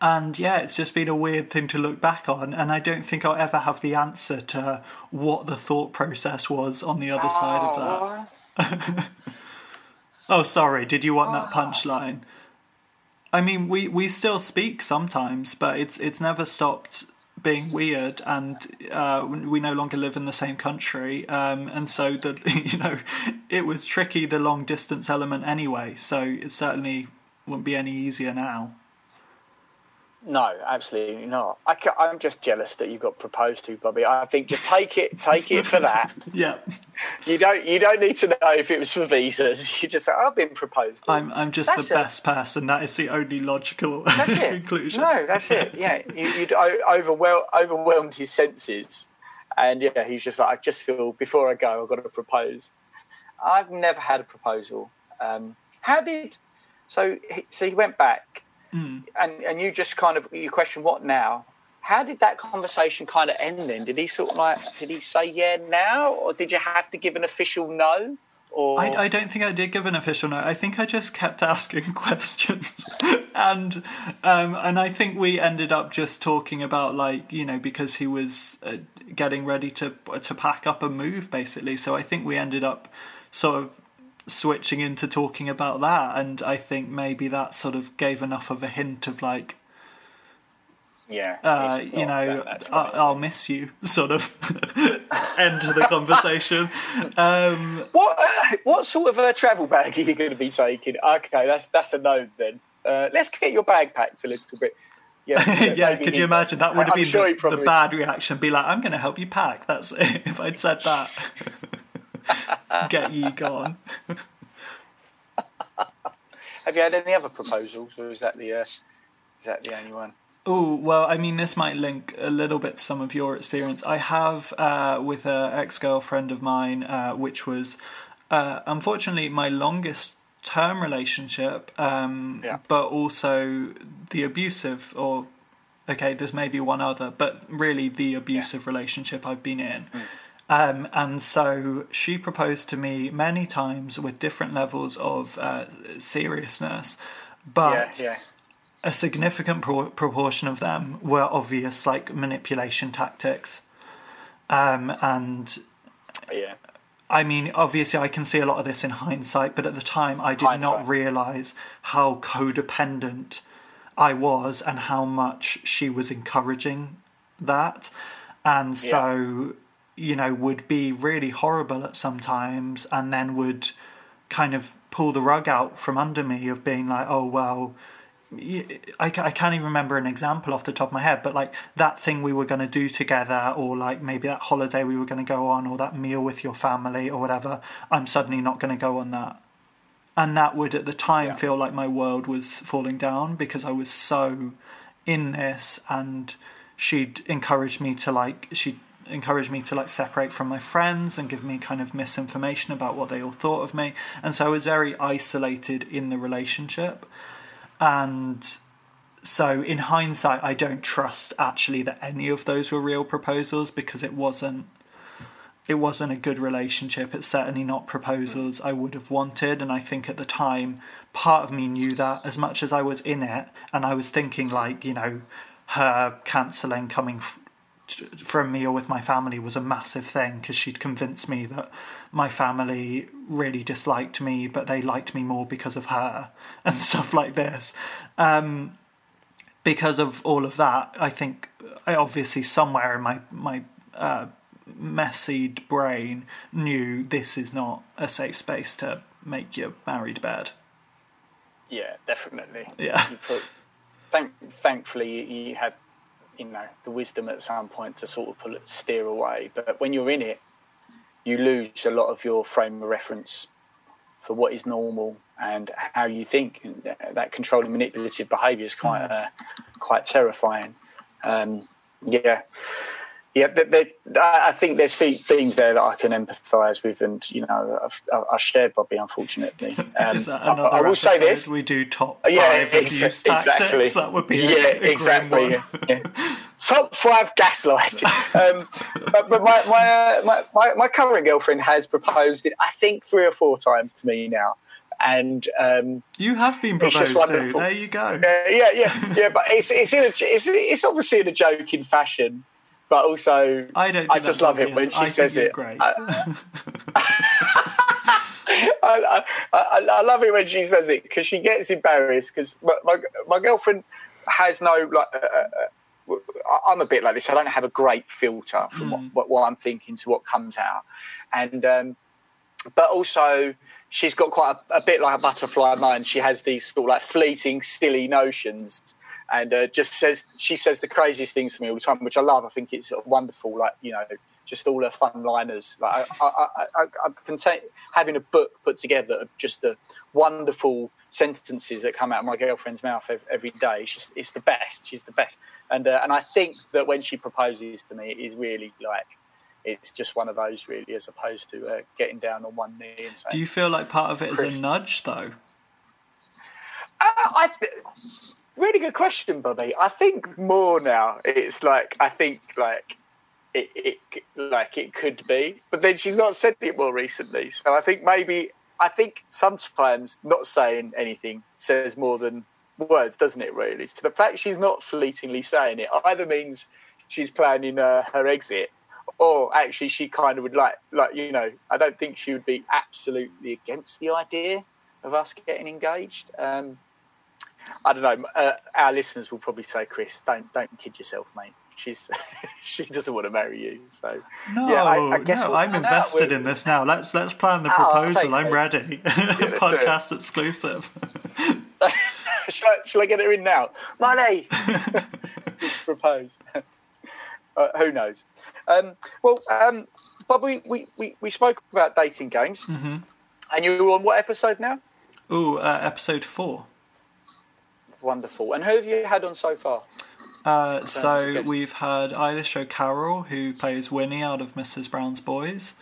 and yeah, it's just been a weird thing to look back on, and I don't think I'll ever have the answer to what the thought process was on the other oh, side of that. oh, sorry, did you want that punchline? I mean, we, we still speak sometimes, but it's it's never stopped being weird, and uh, we no longer live in the same country, um, and so that you know, it was tricky the long distance element anyway. So it certainly wouldn't be any easier now.
No, absolutely not. I am just jealous that you got proposed to, Bobby. I think just take it, take it for that.
yeah.
You don't, you don't need to know if it was for visas. You just say, I've been proposed. To.
I'm, I'm just that's the it. best person. That is the only logical
that's it.
conclusion.
No, that's it. Yeah, you, would overwhelm, overwhelmed his senses, and yeah, he's just like, I just feel before I go, I've got to propose. I've never had a proposal. Um, how did? So, so he went back
Mm.
And and you just kind of you question what now? How did that conversation kind of end then? Did he sort of like did he say yeah now, or did you have to give an official no? Or...
I, I don't think I did give an official no. I think I just kept asking questions, and um, and I think we ended up just talking about like you know because he was uh, getting ready to to pack up and move basically. So I think we ended up sort of switching into talking about that, and I think maybe that sort of gave enough of a hint of like,
yeah,
uh, you know, I, I'll miss you, sort of end to the conversation. Um,
what uh, what sort of a travel bag are you going to be taking? Okay, that's that's a no then. Uh, let's get your bag packed a little bit.
Yeah, yeah. Could you imagine that would have been sure the, the, bad reaction? Be like, I'm going to help you pack. That's it, if I'd said that. Get ye gone.
Have you had any other proposals, or is that the uh, is that the only one?
Oh well, I mean, this might link a little bit to some of your experience. I have uh, with an ex girlfriend of mine, uh, which was uh, unfortunately my longest term relationship, um,
yeah.
but also the abusive or okay, there's maybe one other, but really the abusive yeah. relationship I've been in.
Mm.
Um, and so she proposed to me many times with different levels of uh, seriousness, but
yeah, yeah.
a significant pro- proportion of them were obvious, like manipulation tactics. Um, and
yeah.
I mean, obviously, I can see a lot of this in hindsight, but at the time, I did not realize how codependent I was and how much she was encouraging that. And so, you know, would be really horrible at sometimes and then would kind of pull the rug out from under me of being like, oh, well, I, I can't even remember an example off the top of my head, but like that thing we were going to do together, or like maybe that holiday we were going to go on, or that meal with your family, or whatever, I'm suddenly not going to go on that. And that would at the time
Yeah.
feel like my world was falling down because I was so in this, and she'd encouraged me to like, she'd encouraged me to like separate from my friends and give me kind of misinformation about what they all thought of me. And so I was very isolated in the relationship. And so in hindsight i don't trust actually that any of those were real proposals because it wasn't it wasn't a good relationship. It's certainly not proposals i would have wanted. And i think at the time part of me knew that as much as i was in it and i was thinking like you know her cancelling coming for a meal with my family was a massive thing because she'd convinced me that my family really disliked me, but they liked me more because of her and stuff like this. Um, because of all of that, I think I obviously somewhere in my my uh, messied brain knew this is not a safe space to make your married bed.
Yeah, definitely.
Yeah.
Put, thank, thankfully, you had, you know, the wisdom at some point to sort of pull it, steer away. But when you're in it, you lose a lot of your frame of reference for what is normal and how you think. And that- controlling, manipulative behaviour is quite, uh, quite terrifying. Um, yeah. Yeah, th th I think there's themes there that I can empathise with, and you know, I've, I shared Bobby, unfortunately. Um, I- I, will say this:
We do top five
yeah, ex-
tactics.
exactly.
That would be
yeah,
a, a
exactly. yeah. Top five gaslighting. um, but but my, my, uh, my my my current girlfriend has proposed it. I think three or four times to me now, and um,
You have been proposed to. There you go.
uh, yeah, yeah, yeah. But it's it's in a, it's it's obviously in a joking fashion, but also
I don't.
I just love it when she
I
says it.
Great.
I, I, I, I love it when she says it because she gets embarrassed because my, my, my girlfriend has no like. Uh, uh, I- I'm a bit like this. I don't have a great filter from what, what, what I'm thinking to what comes out, and um, but also she's got quite a, a bit like a butterfly mind. She has these sort of like fleeting, silly notions, and uh, just says she says the craziest things to me all the time, which I love. I think it's sort of wonderful. Like you know, just all her fun liners. Like I, I, I, I, I'm content having a book put together of just the wonderful sentences that come out of my girlfriend's mouth ev- every day. She's, it's the best. She's the best. And uh, and I think that when she proposes to me, it is really like it's just one of those really, as opposed to uh, getting down on one knee and saying.
Do you feel like part of it is a nudge, though?
Uh, I th- really good question, Bobby. I think more now. It's like I think like it, it like it could be, but then she's not said it more recently. So I think maybe I think sometimes not saying anything says more than words, doesn't it? Really. So the fact she's not fleetingly saying it either means she's planning uh, her exit. Or actually, she kind of would like, like you know. I don't think she would be absolutely against the idea of us getting engaged. Um, I don't know. Uh, our listeners will probably say, "Chris, don't don't kid yourself, mate. She's she doesn't want to marry you." So
No,
yeah, I, I guess
no,
we'll
I'm invested in this now. Let's let's plan the
Oh,
proposal.
thanks,
I'm
mate.
ready.
it.
Podcast exclusive.
shall, I, shall I get her in now? Money. Propose. uh, who knows? Um, well, um, Bob, we, we, we, we spoke about dating games,
Mm-hmm.
and you're on what episode now?
Oh, uh, episode four.
Wonderful. And who have you had on so far?
Uh, so we've had Eilish O'Carroll, who plays Winnie out of Mrs. Brown's Boys.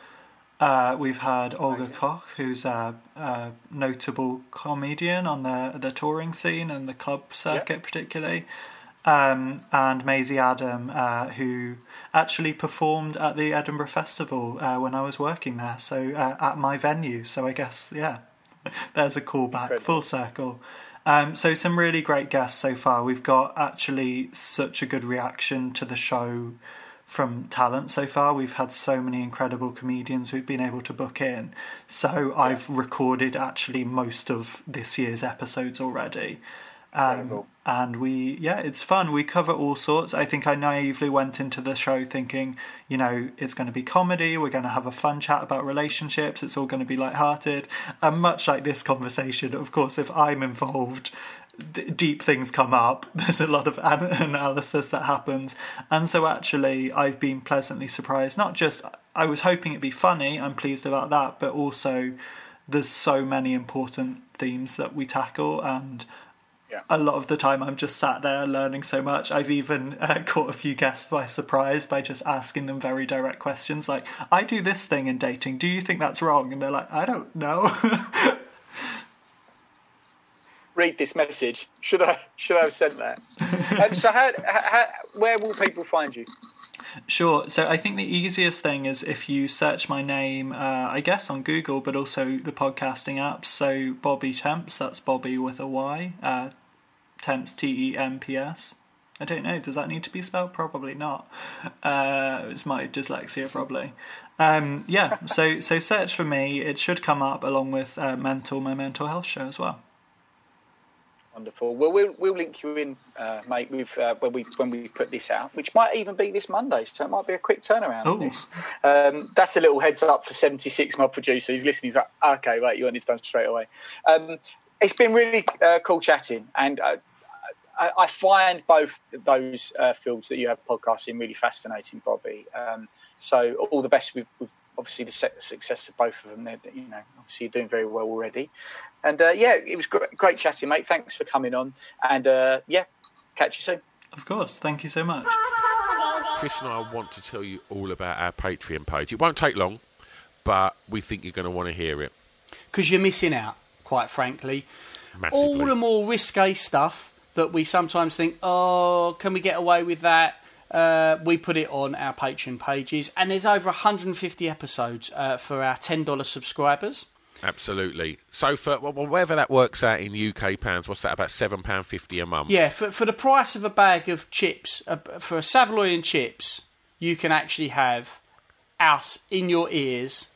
Uh, we've had Olga Koch, who's a, a notable comedian on the the touring scene and the club circuit, particularly. Um, and Maisie Adam, uh, who actually performed at the Edinburgh Festival uh, when I was working there, so uh, at my venue. So I guess, yeah, there's a callback, full circle. Um, so some really great guests so far. We've got actually such a good reaction to the show from talent so far. We've had so many incredible comedians we've been able to book in. So I've recorded actually most of this year's episodes already. Um, and we, yeah, it's fun. We cover all sorts. I think I naively went into the show thinking, you know, it's going to be comedy. We're going to have a fun chat about relationships. It's all going to be light-hearted. And much like this conversation, of course, if I'm involved, d- deep things come up. There's a lot of an- analysis that happens. And so actually, I've been pleasantly surprised. Not just, I was hoping it'd be funny. I'm pleased about that. But also, there's so many important themes that we tackle and
Yeah.
a lot of the time I'm just sat there learning so much. I've even uh, caught a few guests by surprise by just asking them very direct questions like, I do this thing in dating. Do you think that's wrong? And they're like, I don't know.
Read this message. Should I should I have sent that? um, so how, how where will people find you?
Sure. So I think the easiest thing is if you search my name, uh, I guess on Google, but also the podcasting apps. So Bobby Temps, that's Bobby with a Y. Uh, Temps, T E M P S. I don't know. Does that need to be spelled? Probably not. Uh, it's my dyslexia, probably. Um, yeah. So so search for me. It should come up along with uh, Mental, my mental health show as well.
Wonderful. Well, we'll we'll link you in, uh, mate, with uh, when we when we put this out, which might even be this Monday, so it might be a quick turnaround. on this. Um, that's a little heads up for seventy six. My producer, he's listening. He's like, okay, right, you want this done straight away. Um, it's been really uh, cool chatting, and uh, I, I find both those uh, fields that you have podcasts in really fascinating, Bobby. Um, so all the best with, with obviously the success of both of them. They're, you know, obviously you're doing very well already. And uh, yeah, it was great, great chatting, mate. Thanks for coming on. And uh, yeah, catch you soon.
Of course. Thank you so much.
Chris and I want to tell you all about our Patreon page. It won't take long, but we think you're going to want to hear it
because you're missing out, quite frankly.
massively.
All the more risque stuff that we sometimes think, oh, can we get away with that? Uh, we put it on our Patreon pages, and there's over 150 episodes uh, for our $10 subscribers.
Absolutely. So for well, whatever that works out in UK pounds, what's that? About seven pound fifty a month.
Yeah, for, for the price of a bag of chips, uh, for a saveloy and chips, you can actually have us in your ears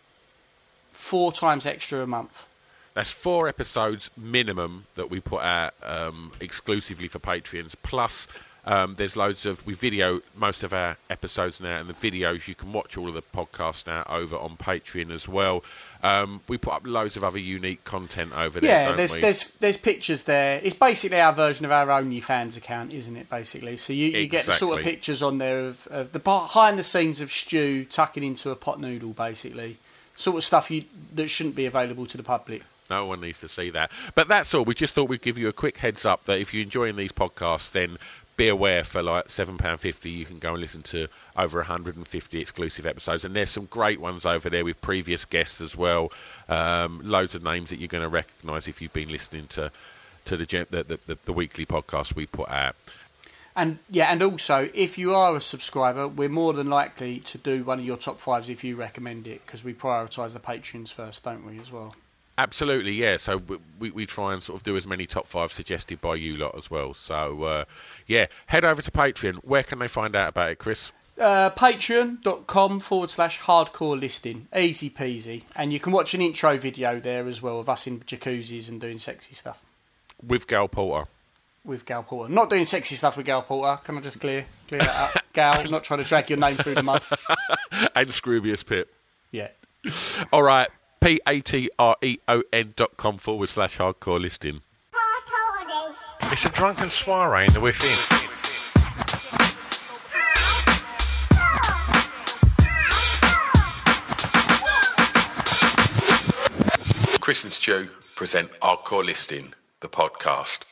four times extra a month.
That's four episodes minimum that we put out um, exclusively for Patreons. Plus, um, there's loads of we video most of our episodes now, and the videos you can watch all of the podcasts now over on Patreon as well. Um, we put up loads of other unique content over there.
Yeah,
don't
there's
we?
there's there's pictures there. It's basically our version of our OnlyFans account, isn't it? Basically, so you, you get the sort of pictures on there of, of the behind the scenes of Stew tucking into a pot noodle, basically, sort of stuff you that shouldn't be available to the public.
No one needs to see that. But that's all. We just thought we'd give you a quick heads up that if you're enjoying these podcasts, then be aware for like seven pound fifty, you can go and listen to over 150 exclusive episodes, and there's some great ones over there with previous guests as well. Um, loads of names that you're going to recognise if you've been listening to to the, the, the the weekly podcast we put out.
And yeah, and also if you are a subscriber, we're more than likely to do one of your top fives if you recommend it because we prioritise the patrons first, don't we? As well.
Absolutely, yeah. So we, we, we try and sort of do as many top five suggested by you lot as well. So uh, yeah, head over to Patreon. Where can they find out about it, Chris?
Uh, Patreon.com forward slash hardcore listing. Easy peasy. And you can watch an intro video there as well of us in jacuzzis and doing sexy stuff
With Gail Porter.
with Gail Porter. Not doing sexy stuff with Gail Porter. Can I just clear clear that up? Gail, not trying to drag your name through the mud.
and Scroobius Pip.
Yeah.
All right, P A T R E O N dot com forward slash hardcore listing. It's a drunken soiree in the within. Chris and Stu present Hardcore Listing, the podcast.